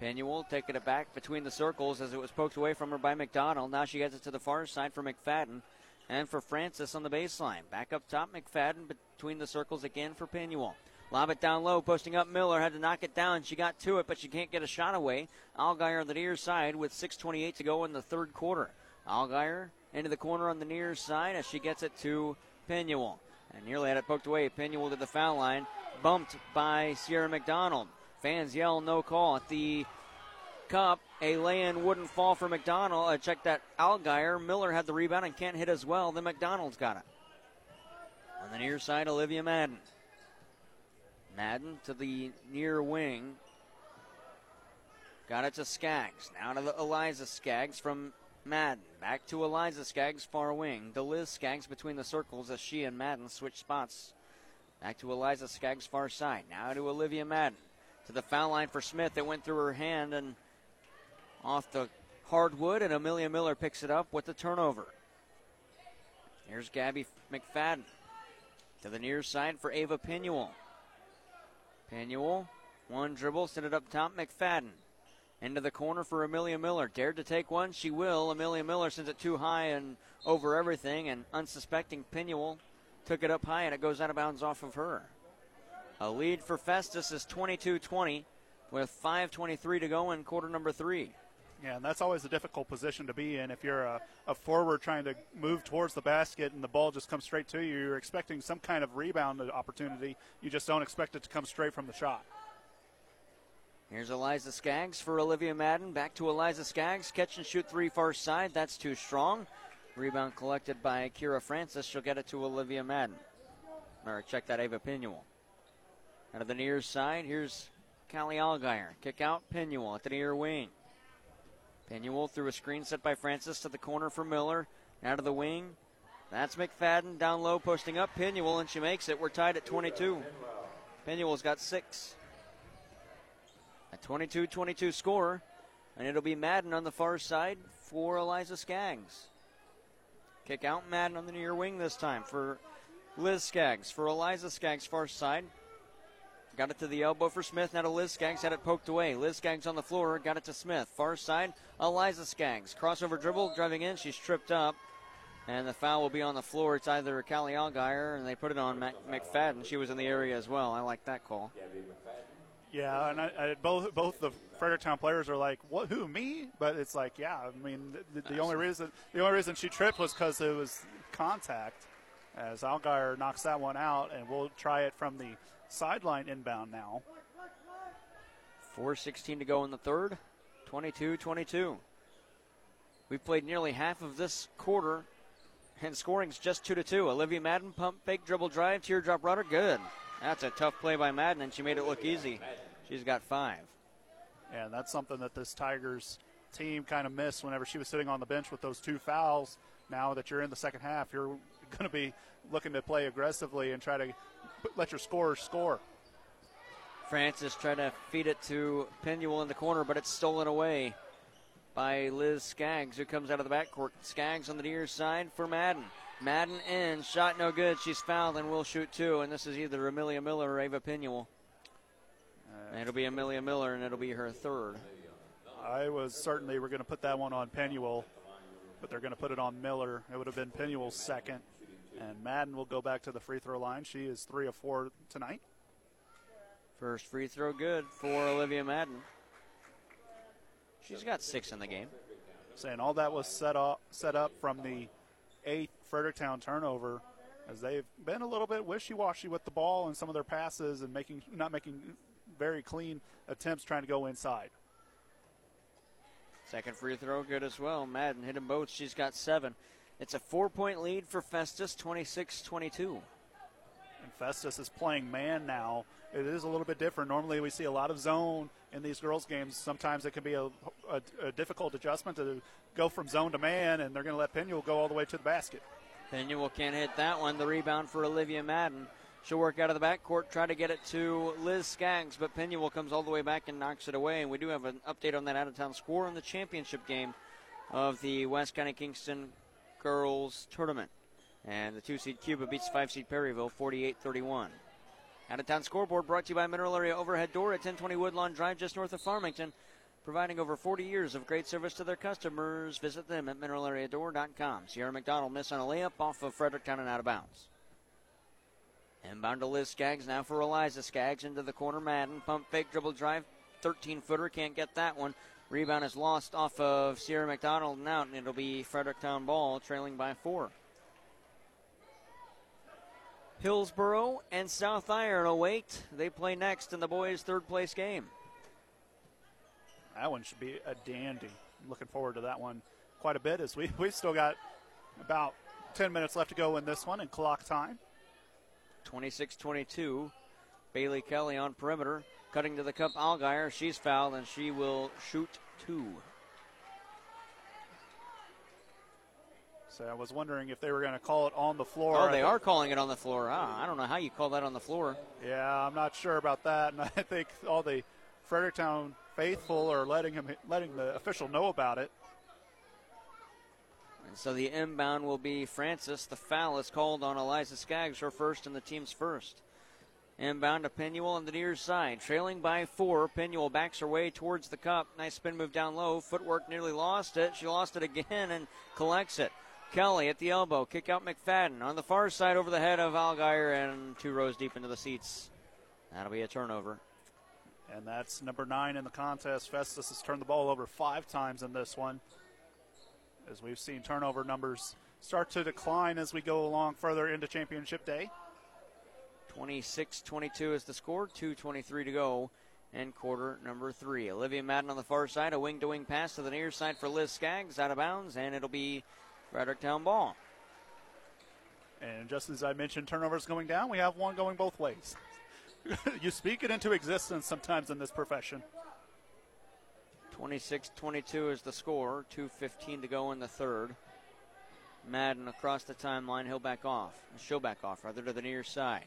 Pinuel taking it back between the circles as it was poked away from her by McDonald. Now she gets it to the far side for McFadden and for Francis on the baseline. Back up top, McFadden between the circles again for Pinuel. Lob it down low, posting up Miller. Had to knock it down. She got to it, but she can't get a shot away. Allgaier on the near side with 6.28 to go in the third quarter. Allgaier into the corner on the near side as she gets it to Pinuel. And nearly had it poked away. Pinuel to the foul line. Bumped by Sierra McDonald. Fans yell no call at the cup. A lay-in wouldn't fall for McDonald. Uh, I checked that Allgaier. Miller had the rebound and can't hit as well. Then McDonald's got it. On the near side, Olivia Madden. Madden to the near wing. Got it to Skaggs. Now to Eliza Skaggs from Madden. Back to Eliza Skaggs, far wing. To Liz Skaggs between the circles as she and Madden switch spots. Back to Eliza Skaggs, far side. Now to Olivia Madden. To the foul line for Smith. It went through her hand and off the hardwood, and Amelia Miller picks it up with the turnover. Here's Gabby McFadden. To the near side for Ava Pinuel. Pinuel, one dribble, send it up top. McFadden into the corner for Amelia Miller. Dared to take one, she will. Amelia Miller sends it too high and over everything, and unsuspecting Pinuel took it up high, and it goes out of bounds off of her. A lead for Festus is 22 20 with 5.23 to go in quarter number three. Yeah, and that's always a difficult position to be in. If you're a, a, forward trying to move towards the basket and the ball just comes straight to you, you're expecting some kind of rebound opportunity. You just don't expect it to come straight from the shot. Here's Eliza Skaggs for Olivia Madden. Back to Eliza Skaggs. Catch and shoot three far side. That's too strong. Rebound collected by Kira Francis. She'll get it to Olivia Madden. Or check that Ava Pinuel. Out of the near side, here's Callie Allgaier. Kick out Pinuel at the near wing. Pinuel through a screen set by Francis to the corner for Miller. Out of the wing. That's McFadden down low, posting up Pinuel, and she makes it. We're tied at 22. Pinuel's got six. A 22 22 score, and it'll be Madden on the far side for Eliza Skaggs. Kick out Madden on the near wing this time for Liz Skaggs. For Eliza Skaggs, far side. Got it to the elbow for Smith. Now to Liz Skaggs. Had it poked away. Liz Skaggs on the floor. Got it to Smith. Far side. Eliza Skaggs. Crossover dribble. Driving in. She's tripped up. And the foul will be on the floor. It's either Callie Allgaier and they put it on Mac- McFadden. She was in the area as well. I like that call. Yeah, and I, I, both both the Fredericktown players are like, "What? Who? Me?" But it's like, yeah. I mean, the, the only reason the only reason she tripped was because it was contact. As Allgaier knocks that one out, and we'll try it from the sideline inbound now. 4.16 to go in the third. 22 22. We've played nearly half of this quarter, and scoring's just 2 to 2. Olivia Madden pump fake dribble drive, teardrop rudder. Good. That's a tough play by Madden, and she made it look easy. She's got five. And that's something that this Tigers team kind of missed whenever she was sitting on the bench with those two fouls. Now that you're in the second half, you're going to be looking to play aggressively and try to let your scorers score. Francis trying to feed it to Pinuel in the corner, but it's stolen away by Liz Skaggs, who comes out of the backcourt. Skaggs on the near side for Madden. Madden in, shot no good. She's fouled and will shoot two, and this is either Amelia Miller or Ava Pinuel. Uh, it'll be Amelia Miller, and it'll be her third. I was certain they were going to put that one on Pinuel, but they're going to put it on Miller. It would have been Pinuel's second. And Madden will go back to the free throw line. She is three of four tonight. First free throw good for Olivia Madden. She's got six in the game. Saying all that was set up set up from the eighth Fredericktown turnover, as they've been a little bit wishy-washy with the ball and some of their passes and making not making very clean attempts trying to go inside. Second free throw good as well. Madden hit them both. She's got seven. It's a four point lead for Festus, 26 22. And Festus is playing man now. It is a little bit different. Normally, we see a lot of zone in these girls' games. Sometimes it can be a, a, a difficult adjustment to go from zone to man, and they're going to let Pinuel go all the way to the basket. Pinuel can't hit that one. The rebound for Olivia Madden. She'll work out of the backcourt, try to get it to Liz Skaggs, but Penuel comes all the way back and knocks it away. And we do have an update on that out of town score in the championship game of the West County Kingston Girls Tournament. And the two seed Cuba beats five seed Perryville 48 31. Out of town scoreboard brought to you by Mineral Area Overhead Door at 1020 Woodlawn Drive, just north of Farmington. Providing over 40 years of great service to their customers. Visit them at mineralareadoor.com. Sierra McDonald miss on a layup off of Fredericktown and out of bounds. Inbound to Liz Skaggs now for Eliza Skaggs into the corner. Madden pump fake dribble drive, 13 footer can't get that one. Rebound is lost off of Sierra McDonald and out, and it'll be Fredericktown ball trailing by four. Hillsboro and South Iron await. They play next in the boys' third place game. That one should be a dandy. Looking forward to that one quite a bit as we, we've still got about 10 minutes left to go in this one in clock time. 26 22. Bailey Kelly on perimeter. Cutting to the cup, Algier. She's fouled and she will shoot two. So I was wondering if they were going to call it on the floor. Oh, they are calling it on the floor. Ah, I don't know how you call that on the floor. Yeah, I'm not sure about that. And I think all the Fredericktown faithful are letting him letting the official know about it. And so the inbound will be Francis. The foul is called on Eliza Skaggs, her first and the team's first. Inbound to Penuel on the near side. Trailing by four. Penuel backs her way towards the cup. Nice spin move down low. Footwork nearly lost it. She lost it again and collects it. Kelly at the elbow. Kick out McFadden. On the far side over the head of Algier and two rows deep into the seats. That'll be a turnover. And that's number nine in the contest. Festus has turned the ball over five times in this one. As we've seen turnover numbers start to decline as we go along further into championship day. 26 22 is the score, 2.23 to go, and quarter number three. Olivia Madden on the far side, a wing to wing pass to the near side for Liz Skaggs, out of bounds, and it'll be Fredericktown ball. And just as I mentioned, turnovers going down, we have one going both ways. you speak it into existence sometimes in this profession. 26 22 is the score, 2.15 to go in the third. Madden across the timeline, he'll back off. She'll back off, rather, to the near side.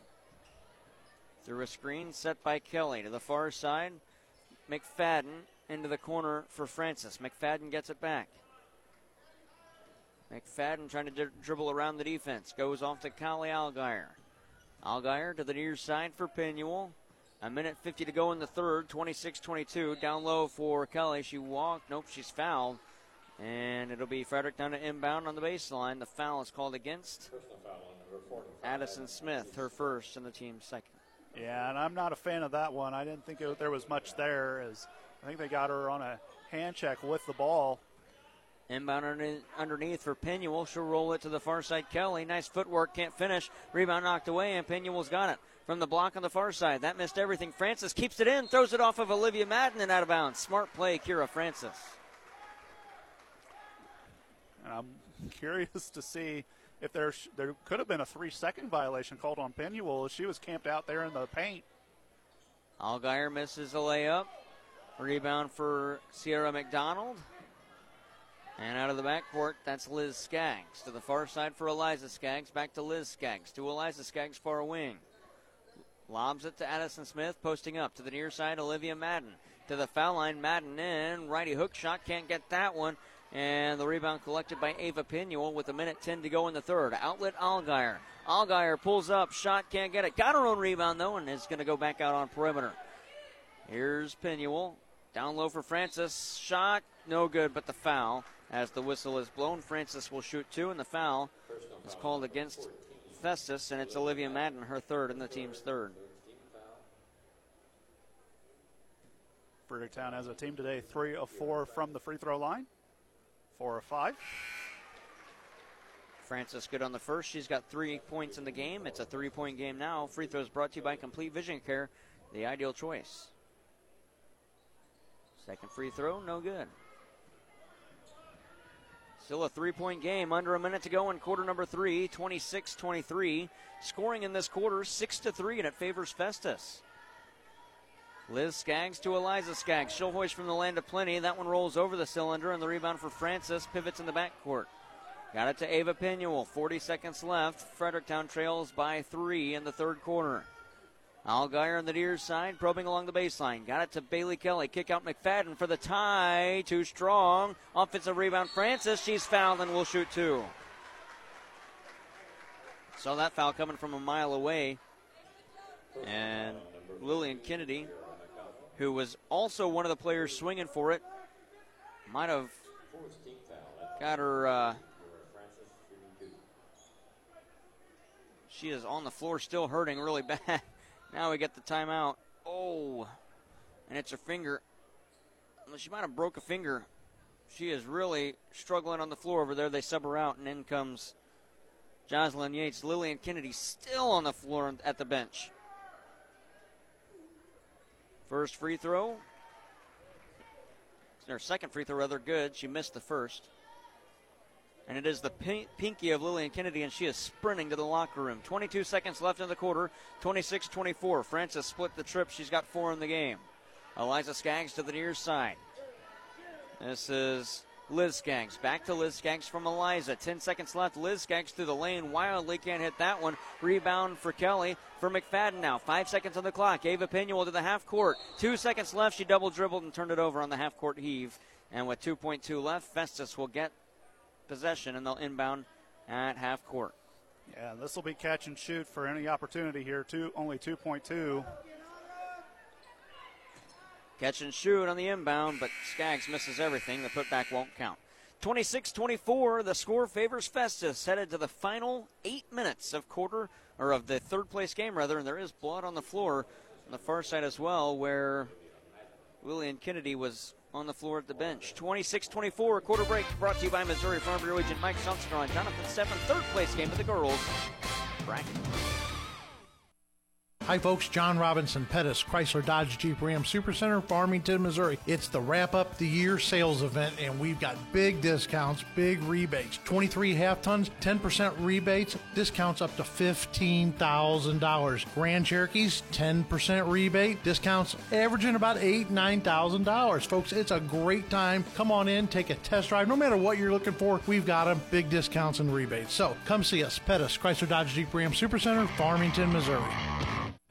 Through a screen set by Kelly to the far side. McFadden into the corner for Francis. McFadden gets it back. McFadden trying to d- dribble around the defense. Goes off to Callie Algier. Algier to the near side for Penuel. A minute 50 to go in the third. 26 22. Down low for Kelly. She walked. Nope, she's fouled. And it'll be Fredericktown to inbound on the baseline. The foul is called against Addison Smith, her first and the team's second. Yeah, and I'm not a fan of that one. I didn't think it, there was much there. As I think they got her on a hand check with the ball. Inbound underneath for Penuel. She'll roll it to the far side. Kelly, nice footwork, can't finish. Rebound knocked away, and Penuel's got it from the block on the far side. That missed everything. Francis keeps it in, throws it off of Olivia Madden and out of bounds. Smart play, Kira Francis. And I'm curious to see if there there could have been a three second violation called on Penuel. She was camped out there in the paint. Algier misses a layup. Rebound for Sierra McDonald. And out of the backcourt, that's Liz Skaggs. To the far side for Eliza Skaggs. Back to Liz Skaggs. To Eliza Skaggs, far wing. Lobs it to Addison Smith, posting up. To the near side, Olivia Madden. To the foul line, Madden in. Righty hook shot, can't get that one. And the rebound collected by Ava Pinuel with a minute 10 to go in the third. Outlet Algier. Algier pulls up, shot, can't get it. Got her own rebound though, and is going to go back out on perimeter. Here's Pinuel. Down low for Francis. Shot, no good, but the foul. As the whistle is blown, Francis will shoot two, and the foul is called against Festus, and it's Olivia Madden, her third, and the team's third. Fredericktown as a team today, three of four from the free throw line, four or five. Francis good on the first. She's got three points in the game. It's a three point game now. Free throws brought to you by Complete Vision Care, the ideal choice. Second free throw, no good. Still a three point game, under a minute to go in quarter number three, 26 23. Scoring in this quarter, 6 to 3, and it favors Festus. Liz Skaggs to Eliza Skaggs. She'll hoist from the land of plenty. That one rolls over the cylinder, and the rebound for Francis pivots in the backcourt. Got it to Ava Pinuel. 40 seconds left. Fredericktown trails by three in the third quarter. Allgaier on the near side, probing along the baseline. Got it to Bailey Kelly. Kick out McFadden for the tie. Too strong. Offensive rebound, Francis. She's fouled and will shoot two. Saw that foul coming from a mile away. And Lillian Kennedy, who was also one of the players swinging for it, might have got her. Uh, she is on the floor, still hurting really bad. Now we get the timeout. Oh, and it's her finger. She might have broke a finger. She is really struggling on the floor over there. They sub her out, and in comes Jocelyn Yates. Lillian Kennedy still on the floor at the bench. First free throw. Her second free throw rather good. She missed the first. And it is the pinky of Lillian Kennedy, and she is sprinting to the locker room. 22 seconds left in the quarter, 26 24. Francis split the trip. She's got four in the game. Eliza Skaggs to the near side. This is Liz Skaggs. Back to Liz Skaggs from Eliza. 10 seconds left. Liz Skaggs through the lane. Wildly can't hit that one. Rebound for Kelly. For McFadden now. Five seconds on the clock. Ava Pinuel to the half court. Two seconds left. She double dribbled and turned it over on the half court heave. And with 2.2 left, Festus will get possession, and they'll inbound at half court. Yeah, this will be catch and shoot for any opportunity here. Two, only 2.2. Catch and shoot on the inbound, but Skaggs misses everything. The putback won't count. 26 24, the score favors Festus. Headed to the final eight minutes of quarter, or of the third place game, rather, and there is blood on the floor on the far side as well, where Lillian Kennedy was on the floor at the bench. 26 24, quarter break brought to you by Missouri Farm Bureau agent Mike Sumster Jonathan Steffen, third place game of the girls bracket. Hi, folks. John Robinson Pettis, Chrysler Dodge Jeep Ram Supercenter, Farmington, Missouri. It's the wrap up the year sales event, and we've got big discounts, big rebates. 23 half tons, 10% rebates, discounts up to $15,000. Grand Cherokees, 10% rebate, discounts averaging about eight, $9,000. Folks, it's a great time. Come on in, take a test drive. No matter what you're looking for, we've got them. Big discounts and rebates. So come see us. Pettis, Chrysler Dodge Jeep Ram Supercenter, Farmington, Missouri.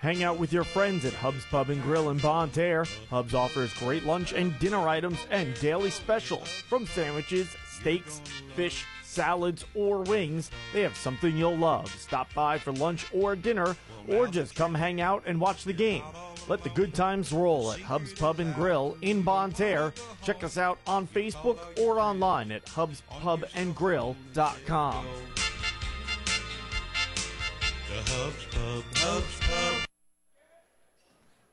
Hang out with your friends at Hub's Pub and Grill in Bonne Terre. Hub's offers great lunch and dinner items and daily specials. From sandwiches, steaks, fish, salads, or wings, they have something you'll love. Stop by for lunch or dinner, or just come hang out and watch the game. Let the good times roll at Hub's Pub and Grill in Bonne Terre. Check us out on Facebook or online at hubspubandgrill.com. The Hubs Pub, Hubs Pub.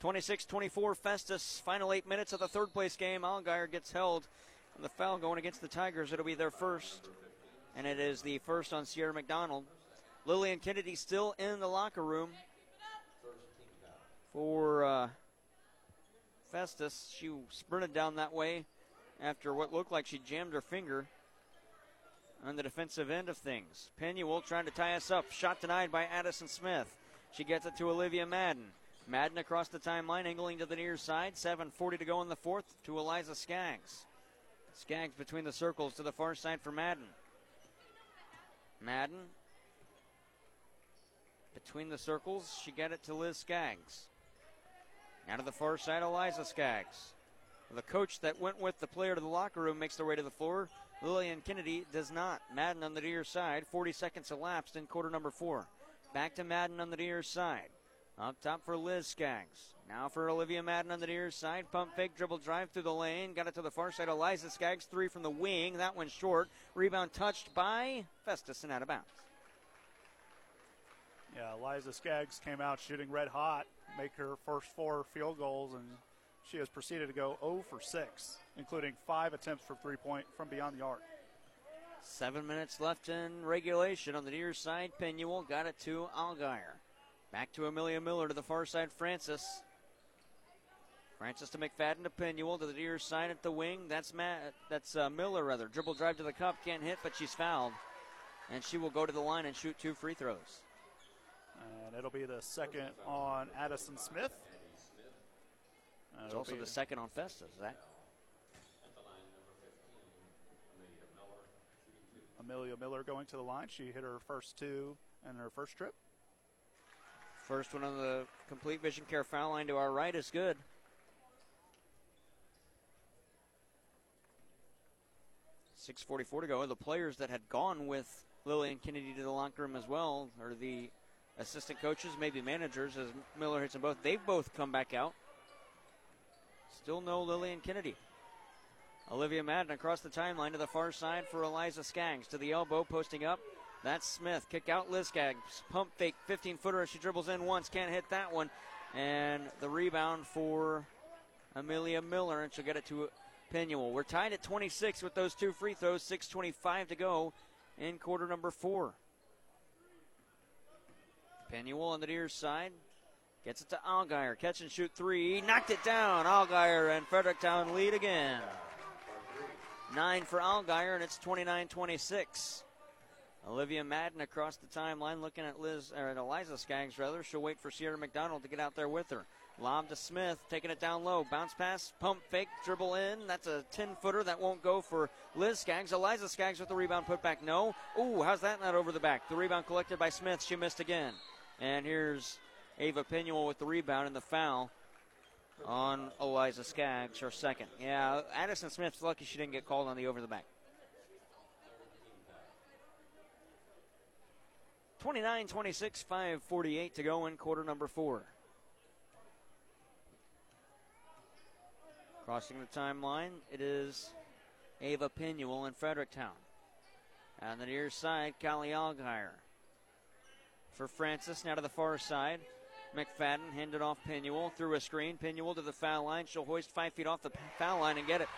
26 24 Festus, final eight minutes of the third place game. Allgaier gets held. And the foul going against the Tigers. It'll be their first. And it is the first on Sierra McDonald. Lillian Kennedy still in the locker room for uh, Festus. She sprinted down that way after what looked like she jammed her finger on the defensive end of things. Penuel trying to tie us up. Shot denied by Addison Smith. She gets it to Olivia Madden. Madden across the timeline, angling to the near side. 7.40 to go in the fourth to Eliza Skaggs. Skaggs between the circles to the far side for Madden. Madden between the circles. She got it to Liz Skaggs. Now to the far side, Eliza Skaggs. The coach that went with the player to the locker room makes their way to the floor. Lillian Kennedy does not. Madden on the near side. 40 seconds elapsed in quarter number four. Back to Madden on the near side. Up top for Liz Skaggs. Now for Olivia Madden on the near side. Pump fake, dribble drive through the lane. Got it to the far side. Eliza Skaggs, three from the wing. That one short. Rebound touched by Festus and out of bounds. Yeah, Eliza Skaggs came out shooting red hot, make her first four field goals, and she has proceeded to go 0 for 6, including five attempts for three point from beyond the arc. Seven minutes left in regulation on the near side. Penuel got it to Allgaier. Back to Amelia Miller to the far side, Francis. Francis to McFadden to Penuel to the near side at the wing. That's Matt. That's uh, Miller rather. Dribble drive to the cup, can't hit, but she's fouled, and she will go to the line and shoot two free throws. And it'll be the second on Addison Smith. It's also the second on Festus, That Amelia Miller going to the line. She hit her first two in her first trip. First one on the complete vision care foul line to our right is good. Six forty-four to go. The players that had gone with Lillian Kennedy to the locker room as well are the assistant coaches, maybe managers, as Miller hits them both. They've both come back out. Still no Lillian Kennedy. Olivia Madden across the timeline to the far side for Eliza Skaggs. To the elbow, posting up. That's Smith. Kick out Liz Skaggs. Pump fake 15 footer. She dribbles in once. Can't hit that one. And the rebound for Amelia Miller, and she'll get it to Penuel. We're tied at 26 with those two free throws. 6.25 to go in quarter number four. Penuel on the near side. Gets it to Algier. Catch and shoot three. Knocked it down. Algier and Fredericktown lead again. Nine for Algier, and it's 29 26. Olivia Madden across the timeline looking at Liz or at Eliza Skaggs rather. She'll wait for Sierra McDonald to get out there with her. Lob to Smith, taking it down low. Bounce pass, pump fake, dribble in. That's a 10 footer. That won't go for Liz Skaggs. Eliza Skaggs with the rebound put back. No. Ooh, how's that not over the back? The rebound collected by Smith. She missed again. And here's Ava Pinuel with the rebound and the foul on Eliza Skaggs, her second. Yeah, Addison Smith's lucky she didn't get called on the over the back. 29 26, 548 to go in quarter number four. Crossing the timeline, it is Ava Pinuel in Fredericktown. On the near side, Callie Algier. For Francis, now to the far side. McFadden handed off Pinuel through a screen. Pinuel to the foul line. She'll hoist five feet off the foul line and get it.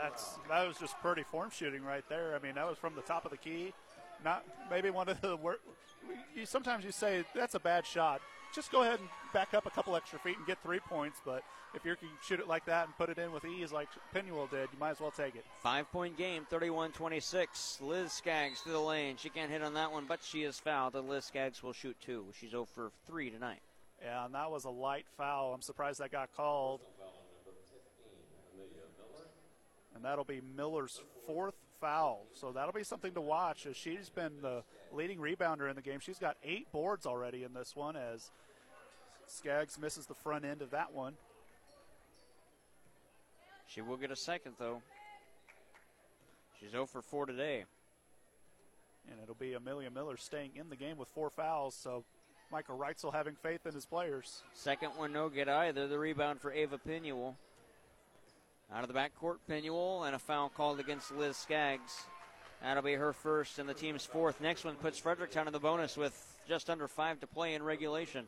That's that was just pretty form shooting right there. I mean, that was from the top of the key. Not maybe one of the worst. You, sometimes you say that's a bad shot. Just go ahead and back up a couple extra feet and get three points. But if you can shoot it like that and put it in with ease like Pinuel did, you might as well take it. Five point game, 31 26. Liz Skaggs to the lane. She can't hit on that one, but she is fouled, and Liz Skaggs will shoot two. She's 0 for 3 tonight. Yeah, and that was a light foul. I'm surprised that got called. And that'll be Miller's fourth foul. So that'll be something to watch as she's been the leading rebounder in the game. She's got eight boards already in this one as Skaggs misses the front end of that one. She will get a second, though. She's 0 for 4 today. And it'll be Amelia Miller staying in the game with four fouls. So Michael Reitzel having faith in his players. Second one, no get either. The rebound for Ava Pinuel. Out of the backcourt, Pinuel, and a foul called against Liz Skaggs. That'll be her first and the team's fourth. Next one puts Fredericktown in the bonus with just under five to play in regulation.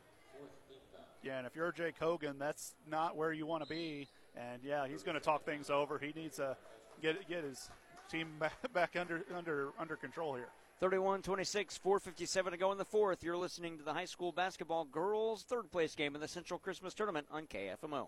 Yeah, and if you're Jake Hogan, that's not where you want to be. And yeah, he's going to talk things over. He needs to get get his team back, back under under under control here. 31 26, 457 to go in the fourth. You're listening to the high school basketball girls' third place game in the Central Christmas Tournament on KFMO.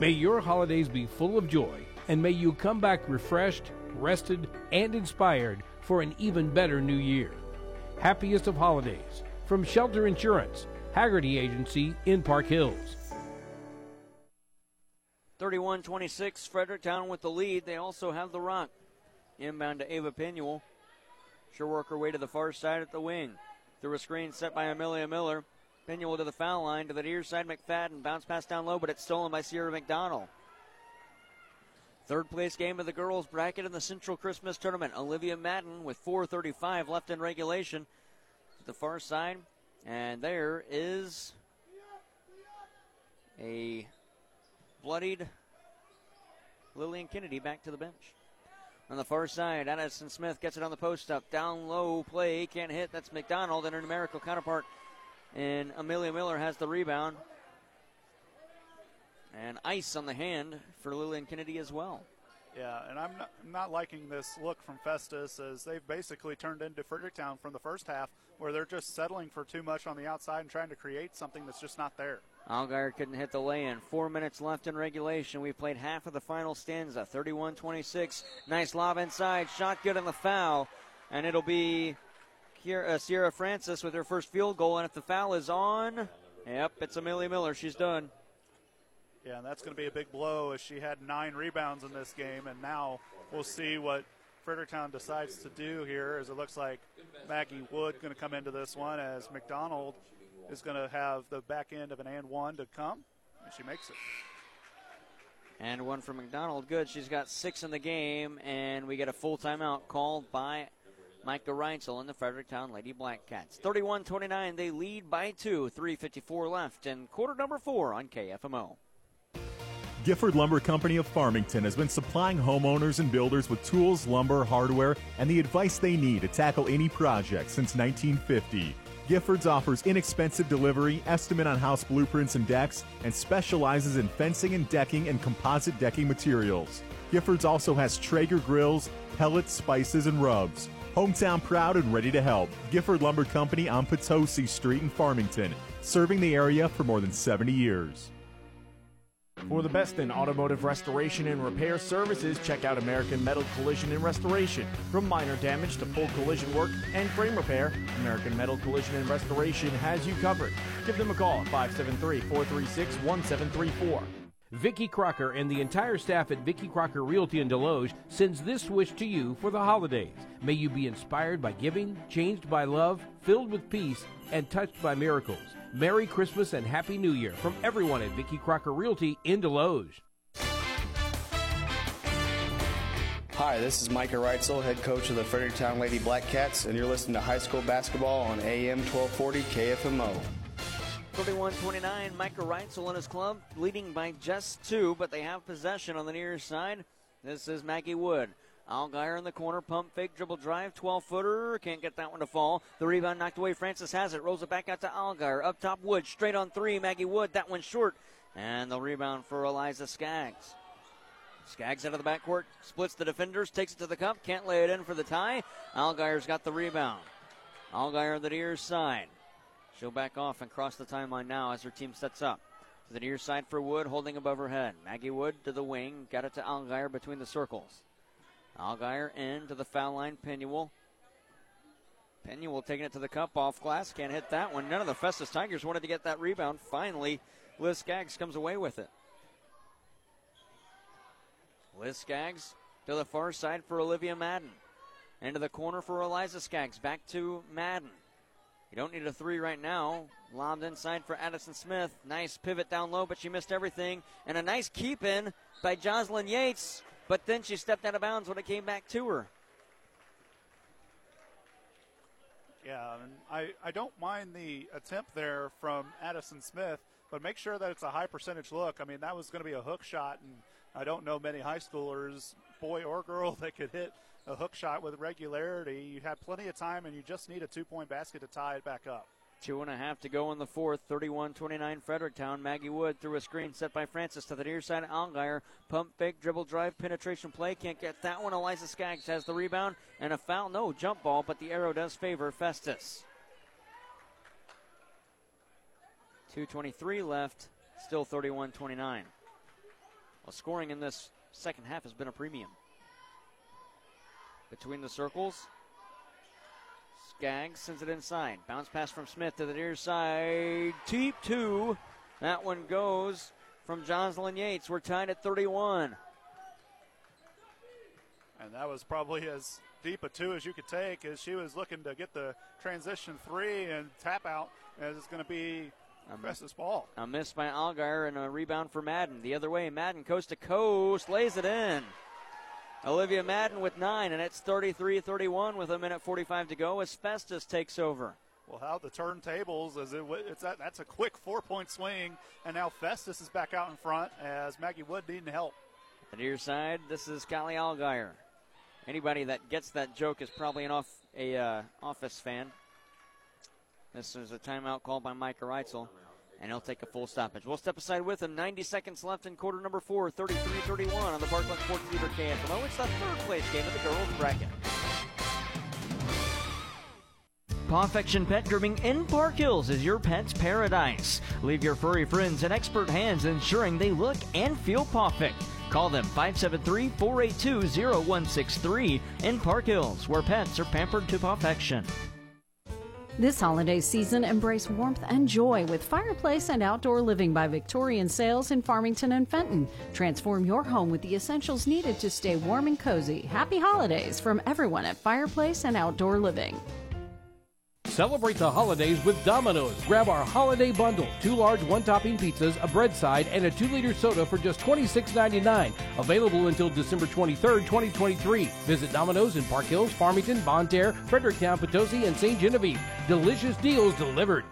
May your holidays be full of joy, and may you come back refreshed, rested, and inspired for an even better new year. Happiest of holidays from Shelter Insurance, Haggerty Agency in Park Hills. 31 26, Fredericktown with the lead. They also have the rock. Inbound to Ava Pinuel. She'll work her way to the far side at the wing. Through a screen set by Amelia Miller. Pinuel to the foul line to the near side. McFadden bounce pass down low, but it's stolen by Sierra McDonald. Third place game of the girls bracket in the Central Christmas Tournament. Olivia Madden with 4:35 left in regulation to the far side, and there is a bloodied Lillian Kennedy back to the bench. On the far side, Addison Smith gets it on the post up. Down low play, can't hit. That's McDonald, and her numerical counterpart. And Amelia Miller has the rebound. And ice on the hand for Lillian Kennedy as well. Yeah, and I'm not, I'm not liking this look from Festus as they've basically turned into Fredericktown from the first half, where they're just settling for too much on the outside and trying to create something that's just not there. Algar couldn't hit the lay-in. Four minutes left in regulation. We've played half of the final stanza. 31-26. Nice lob inside. Shot good on the foul. And it'll be Uh, Sierra Francis with her first field goal. And if the foul is on, yep, it's Amelia Miller. She's done. Yeah, and that's going to be a big blow as she had nine rebounds in this game. And now we'll see what Fredericktown decides to do here as it looks like Maggie Wood going to come into this one as McDonald – is going to have the back end of an and one to come, and she makes it. And one for McDonald. Good. She's got six in the game, and we get a full timeout called by Micah Reitzel and the Fredericktown Lady Black Cats. 31 29, they lead by two. 3.54 left, and quarter number four on KFMO. Gifford Lumber Company of Farmington has been supplying homeowners and builders with tools, lumber, hardware, and the advice they need to tackle any project since 1950. Giffords offers inexpensive delivery, estimate on house blueprints and decks, and specializes in fencing and decking and composite decking materials. Giffords also has Traeger grills, pellets, spices, and rubs. Hometown proud and ready to help. Gifford Lumber Company on Potosi Street in Farmington, serving the area for more than 70 years. For the best in automotive restoration and repair services, check out American Metal Collision and Restoration. From minor damage to full collision work and frame repair, American Metal Collision and Restoration has you covered. Give them a call at 573 436 1734. Vicki Crocker and the entire staff at Vicki Crocker Realty in Desloge sends this wish to you for the holidays. May you be inspired by giving, changed by love, filled with peace, and touched by miracles. Merry Christmas and Happy New Year from everyone at Vicki Crocker Realty in Desloge. Hi, this is Micah Reitzel, head coach of the Fredericktown Lady Black Cats, and you're listening to high school basketball on AM 1240 KFMO. 31-29, Micah Reitzel and his club leading by just two, but they have possession on the near side. This is Maggie Wood. Algier in the corner, pump fake, dribble drive, 12 footer. Can't get that one to fall. The rebound knocked away. Francis has it. Rolls it back out to Algier. Up top, Wood. Straight on three. Maggie Wood. That one short. And the rebound for Eliza Skaggs. Skaggs out of the backcourt. Splits the defenders. Takes it to the cup. Can't lay it in for the tie. Algier's got the rebound. Algier on the near side. She'll back off and cross the timeline now as her team sets up. To the near side for Wood, holding above her head. Maggie Wood to the wing. Got it to Algier between the circles. Algier in to the foul line. Penuel. Penuel taking it to the cup off glass. Can't hit that one. None of the Festus Tigers wanted to get that rebound. Finally, Liz Skaggs comes away with it. Liz Skaggs to the far side for Olivia Madden. Into the corner for Eliza Skaggs. Back to Madden. You don't need a three right now. Lobbed inside for Addison Smith. Nice pivot down low, but she missed everything. And a nice keep in by Jocelyn Yates but then she stepped out of bounds when it came back to her. Yeah, and I, I don't mind the attempt there from Addison Smith, but make sure that it's a high percentage look. I mean, that was going to be a hook shot, and I don't know many high schoolers, boy or girl, that could hit a hook shot with regularity. You had plenty of time, and you just need a two point basket to tie it back up. Two and a half to go in the fourth. 31 29 Fredericktown. Maggie Wood through a screen set by Francis to the near side. Algier. Pump fake, dribble drive, penetration play. Can't get that one. Eliza Skaggs has the rebound and a foul. No jump ball, but the arrow does favor Festus. 2.23 left. Still 31 29. Well, scoring in this second half has been a premium. Between the circles, Skaggs sends it inside. Bounce pass from Smith to the near side. Deep two. That one goes from Jocelyn Yates. We're tied at 31. And that was probably as deep a two as you could take as she was looking to get the transition three and tap out as it's going to be a Festus ball. A miss by Algar and a rebound for Madden. The other way, Madden coast to coast lays it in. Olivia Madden with nine, and it's 33 31 with a minute 45 to go. As Festus takes over. Well, how the turntables as it, it's that, that's a quick four point swing, and now Festus is back out in front as Maggie Wood needing help. The near side, this is Callie Algier. Anybody that gets that joke is probably an off a uh, office fan. This is a timeout called by Mike Reitzel. And he'll take a full stoppage. We'll step aside with him. 90 seconds left in quarter number four, 33-31 on the Parkland Sports Leader KFMO. It's the third place game of the girls bracket. Pawfection Pet Grooming in Park Hills is your pet's paradise. Leave your furry friends in expert hands, ensuring they look and feel perfect. Call them 573 482 0163 in Park Hills, where pets are pampered to perfection. This holiday season, embrace warmth and joy with Fireplace and Outdoor Living by Victorian Sales in Farmington and Fenton. Transform your home with the essentials needed to stay warm and cozy. Happy holidays from everyone at Fireplace and Outdoor Living. Celebrate the holidays with Domino's. Grab our holiday bundle two large one topping pizzas, a bread side, and a two liter soda for just $26.99. Available until December 23rd, 2023. Visit Domino's in Park Hills, Farmington, Bonne Terre, Fredericktown, Potosi, and St. Genevieve. Delicious deals delivered.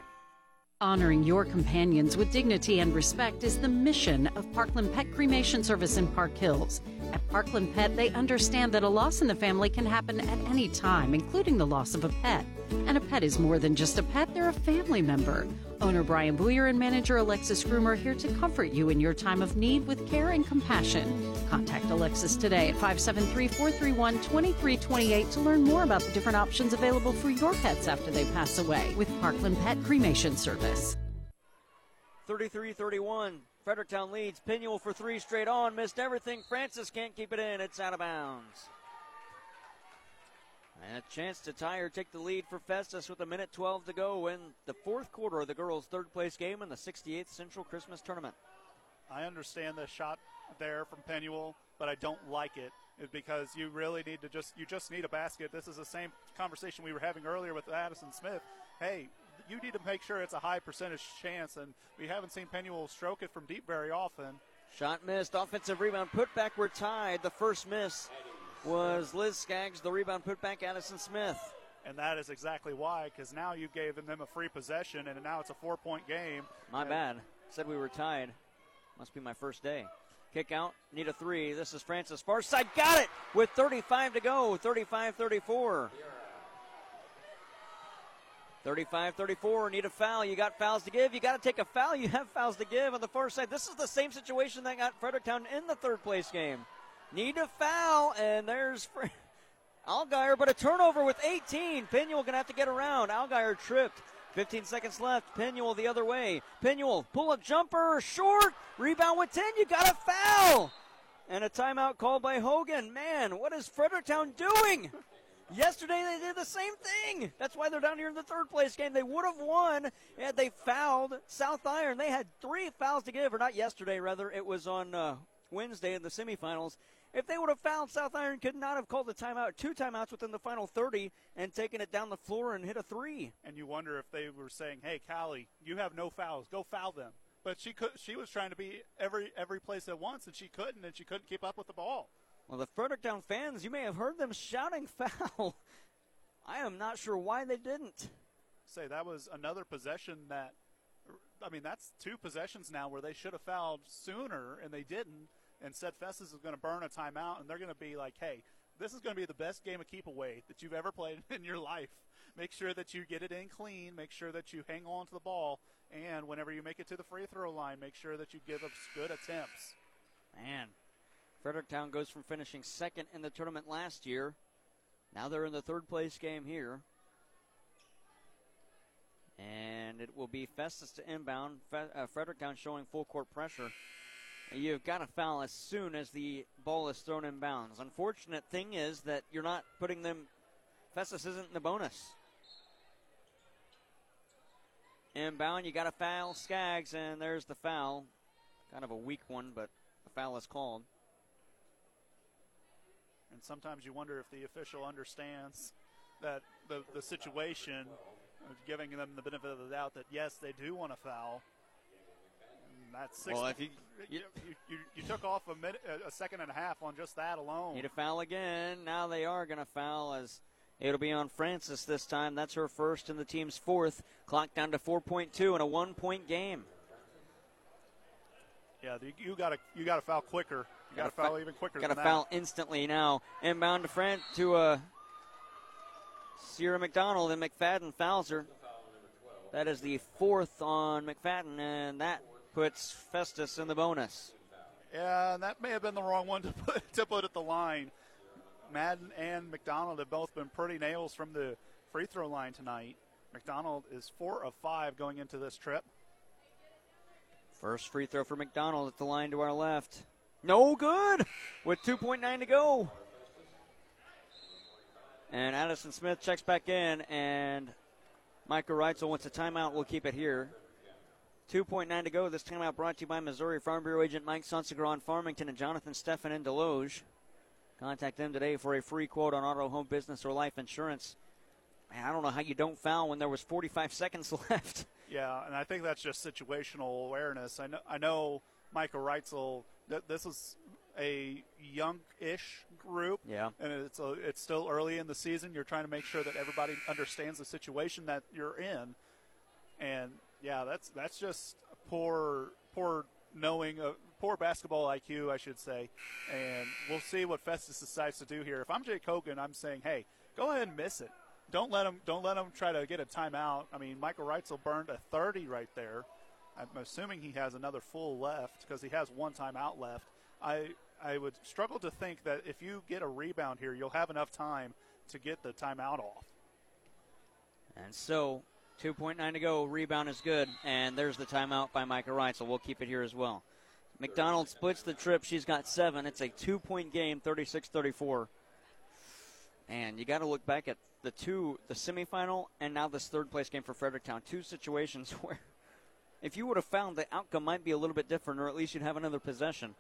Honoring your companions with dignity and respect is the mission of Parkland Pet Cremation Service in Park Hills. At Parkland Pet, they understand that a loss in the family can happen at any time, including the loss of a pet. And a pet is more than just a pet, they're a family member. Owner Brian Booyer and manager Alexis Groom are here to comfort you in your time of need with care and compassion. Contact Alexis today at 573 431 2328 to learn more about the different options available for your pets after they pass away with Parkland Pet Cremation Service. 33 31. Fredericktown leads. Pinuel for three straight on. Missed everything. Francis can't keep it in. It's out of bounds. And a chance to tie or take the lead for Festus with a minute 12 to go in the fourth quarter of the girls' third place game in the 68th Central Christmas Tournament. I understand the shot there from Penuel, but I don't like it because you really need to just you just need a basket. This is the same conversation we were having earlier with Addison Smith. Hey, you need to make sure it's a high percentage chance, and we haven't seen Penuel stroke it from deep very often. Shot missed. Offensive rebound. Put back. We're tied. The first miss was Liz Skaggs. The rebound put back Addison Smith. And that is exactly why, because now you gave them a free possession, and now it's a four point game. My bad. Said we were tied. Must be my first day. Kick out. Need a three. This is Francis. Far side. Got it with 35 to go. 35 34. 35 34. Need a foul. You got fouls to give. You got to take a foul. You have fouls to give on the far side. This is the same situation that got Fredericktown in the third place game. Need a foul, and there's Fr- Algier, but a turnover with 18. Pinuel to have to get around. Algier tripped. 15 seconds left. Pinuel the other way. Pinuel, pull up jumper, short. Rebound with 10. You got a foul. And a timeout called by Hogan. Man, what is Fredericktown doing? Yesterday they did the same thing. That's why they're down here in the third place game. They would have won had they fouled South Iron. They had three fouls to give, or not yesterday, rather. It was on uh, Wednesday in the semifinals. If they would have fouled, South Iron could not have called a timeout, two timeouts within the final 30 and taken it down the floor and hit a three. And you wonder if they were saying, "Hey, Callie, you have no fouls. Go foul them." But she could. She was trying to be every every place at once, and she couldn't, and she couldn't keep up with the ball. Well, the Fredericktown fans, you may have heard them shouting foul. I am not sure why they didn't. Say that was another possession that. I mean, that's two possessions now where they should have fouled sooner, and they didn't. And said Festus is going to burn a timeout, and they're going to be like, "Hey, this is going to be the best game of keep away that you've ever played in your life. Make sure that you get it in clean. Make sure that you hang on to the ball, and whenever you make it to the free throw line, make sure that you give us good attempts." Man, Fredericktown goes from finishing second in the tournament last year. Now they're in the third place game here. And it will be Festus to inbound. Uh, Fredericktown showing full court pressure. You've got to foul as soon as the ball is thrown in bounds. Unfortunate thing is that you're not putting them. Festus isn't in the bonus. Inbound, you got to foul Skaggs, and there's the foul. Kind of a weak one, but the foul is called. And sometimes you wonder if the official understands that the, the situation, of giving them the benefit of the doubt that yes, they do want to foul. And that's six. Well, if you- you, you, you, you took off a minute, a second and a half on just that alone. Need a foul again. Now they are going to foul as it'll be on Francis this time. That's her first and the team's fourth. Clock down to 4.2 in a one point game. Yeah, you, you got to you got to foul quicker. You got to foul even quicker. Got to foul instantly now. Inbound to Fran to uh, Sierra McDonald and McFadden fouls her. That is the fourth on McFadden, and that puts Festus in the bonus. Yeah, and that may have been the wrong one to put, to put at the line. Madden and McDonald have both been pretty nails from the free throw line tonight. McDonald is four of five going into this trip. First free throw for McDonald at the line to our left. No good with 2.9 to go. And Addison Smith checks back in, and Micah Reitzel wants a timeout. We'll keep it here. 2.9 to go. This timeout brought to you by Missouri Farm Bureau agent Mike Sunsegra in Farmington and Jonathan Steffen in Desloge. Contact them today for a free quote on auto, home, business, or life insurance. Man, I don't know how you don't foul when there was 45 seconds left. Yeah, and I think that's just situational awareness. I know, I know Michael Reitzel, th- this is a young-ish group. Yeah. And it's a, it's still early in the season. You're trying to make sure that everybody understands the situation that you're in. And yeah, that's that's just poor poor knowing uh, poor basketball IQ, I should say. And we'll see what Festus decides to do here. If I'm Jake Hogan, I'm saying, hey, go ahead and miss it. Don't let him don't let him try to get a timeout. I mean, Michael Reitzel burned a 30 right there. I'm assuming he has another full left because he has one timeout left. I I would struggle to think that if you get a rebound here, you'll have enough time to get the timeout off. And so, 2.9 to go. Rebound is good. And there's the timeout by Micah Reitzel. We'll keep it here as well. McDonald splits the trip. She's got seven. It's a two point game, 36 34. And you got to look back at the two, the semifinal, and now this third place game for Fredericktown. Two situations where if you would have found the outcome might be a little bit different, or at least you'd have another possession.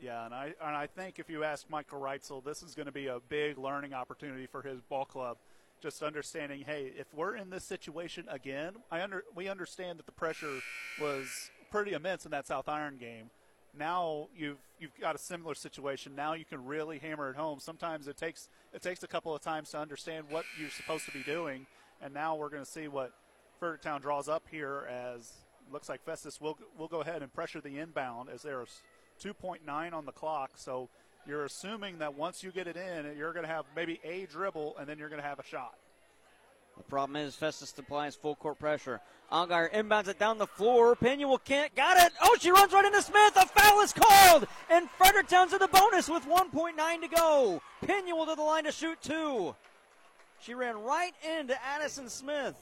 Yeah, and I and I think if you ask Michael Reitzel, this is going to be a big learning opportunity for his ball club. Just understanding, hey, if we're in this situation again, I under we understand that the pressure was pretty immense in that South Iron game. Now you've you've got a similar situation. Now you can really hammer it home. Sometimes it takes it takes a couple of times to understand what you're supposed to be doing, and now we're going to see what Fredericktown draws up here. As looks like Festus will will go ahead and pressure the inbound as there's 2.9 on the clock. So you're assuming that once you get it in, you're going to have maybe a dribble and then you're going to have a shot. The problem is Festus applies full court pressure. Allgaier inbounds it down the floor. Pinuel can't. Got it. Oh, she runs right into Smith. A foul is called. And Fredericktown's in the bonus with 1.9 to go. Pinuel to the line to shoot two. She ran right into Addison Smith.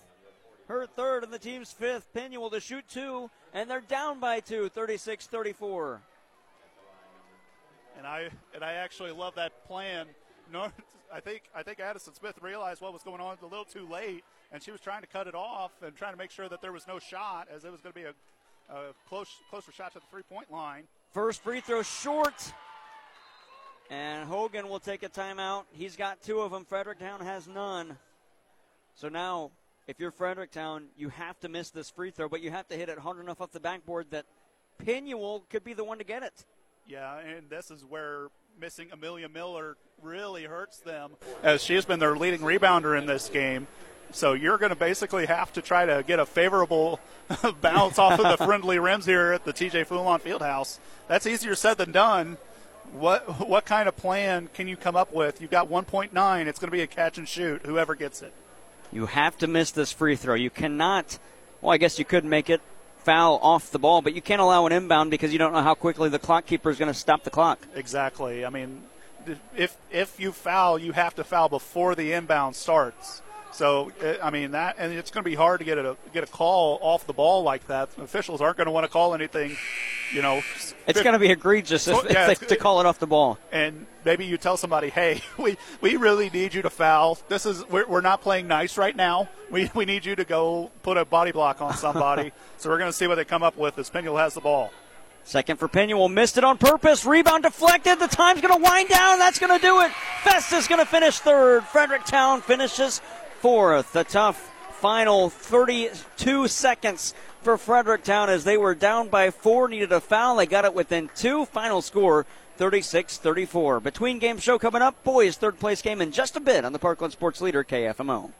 Her third and the team's fifth. Pinuel to shoot two. And they're down by two, 36 34. And I and I actually love that plan. I think I think Addison Smith realized what was going on a little too late, and she was trying to cut it off and trying to make sure that there was no shot, as it was going to be a, a close closer shot to the three point line. First free throw short. And Hogan will take a timeout. He's got two of them. Fredericktown has none. So now, if you're Fredericktown, you have to miss this free throw, but you have to hit it hard enough off the backboard that Pinuel could be the one to get it. Yeah, and this is where missing Amelia Miller really hurts them, as she has been their leading rebounder in this game. So you're going to basically have to try to get a favorable bounce off of the friendly rims here at the TJ Foulon Fieldhouse. That's easier said than done. What what kind of plan can you come up with? You've got 1.9. It's going to be a catch and shoot. Whoever gets it. You have to miss this free throw. You cannot. Well, I guess you could make it foul off the ball, but you can't allow an inbound because you don't know how quickly the clock keeper is going to stop the clock. Exactly. I mean, if if you foul, you have to foul before the inbound starts. So eh, I mean that, and it's going to be hard to get a get a call off the ball like that. Officials aren't going to want to call anything, you know. It's going to be egregious if, yeah, they, to call it off the ball. And maybe you tell somebody, "Hey, we, we really need you to foul. This is we're, we're not playing nice right now. We we need you to go put a body block on somebody." so we're going to see what they come up with as Pinuel has the ball. Second for Pinuel, missed it on purpose. Rebound deflected. The time's going to wind down. That's going to do it. Festus is going to finish third. Fredericktown finishes fourth. A tough final 32 seconds for Fredericktown as they were down by four, needed a foul. They got it within two. Final score 36 34. Between game show coming up, boys third place game in just a bit on the Parkland Sports Leader KFMO.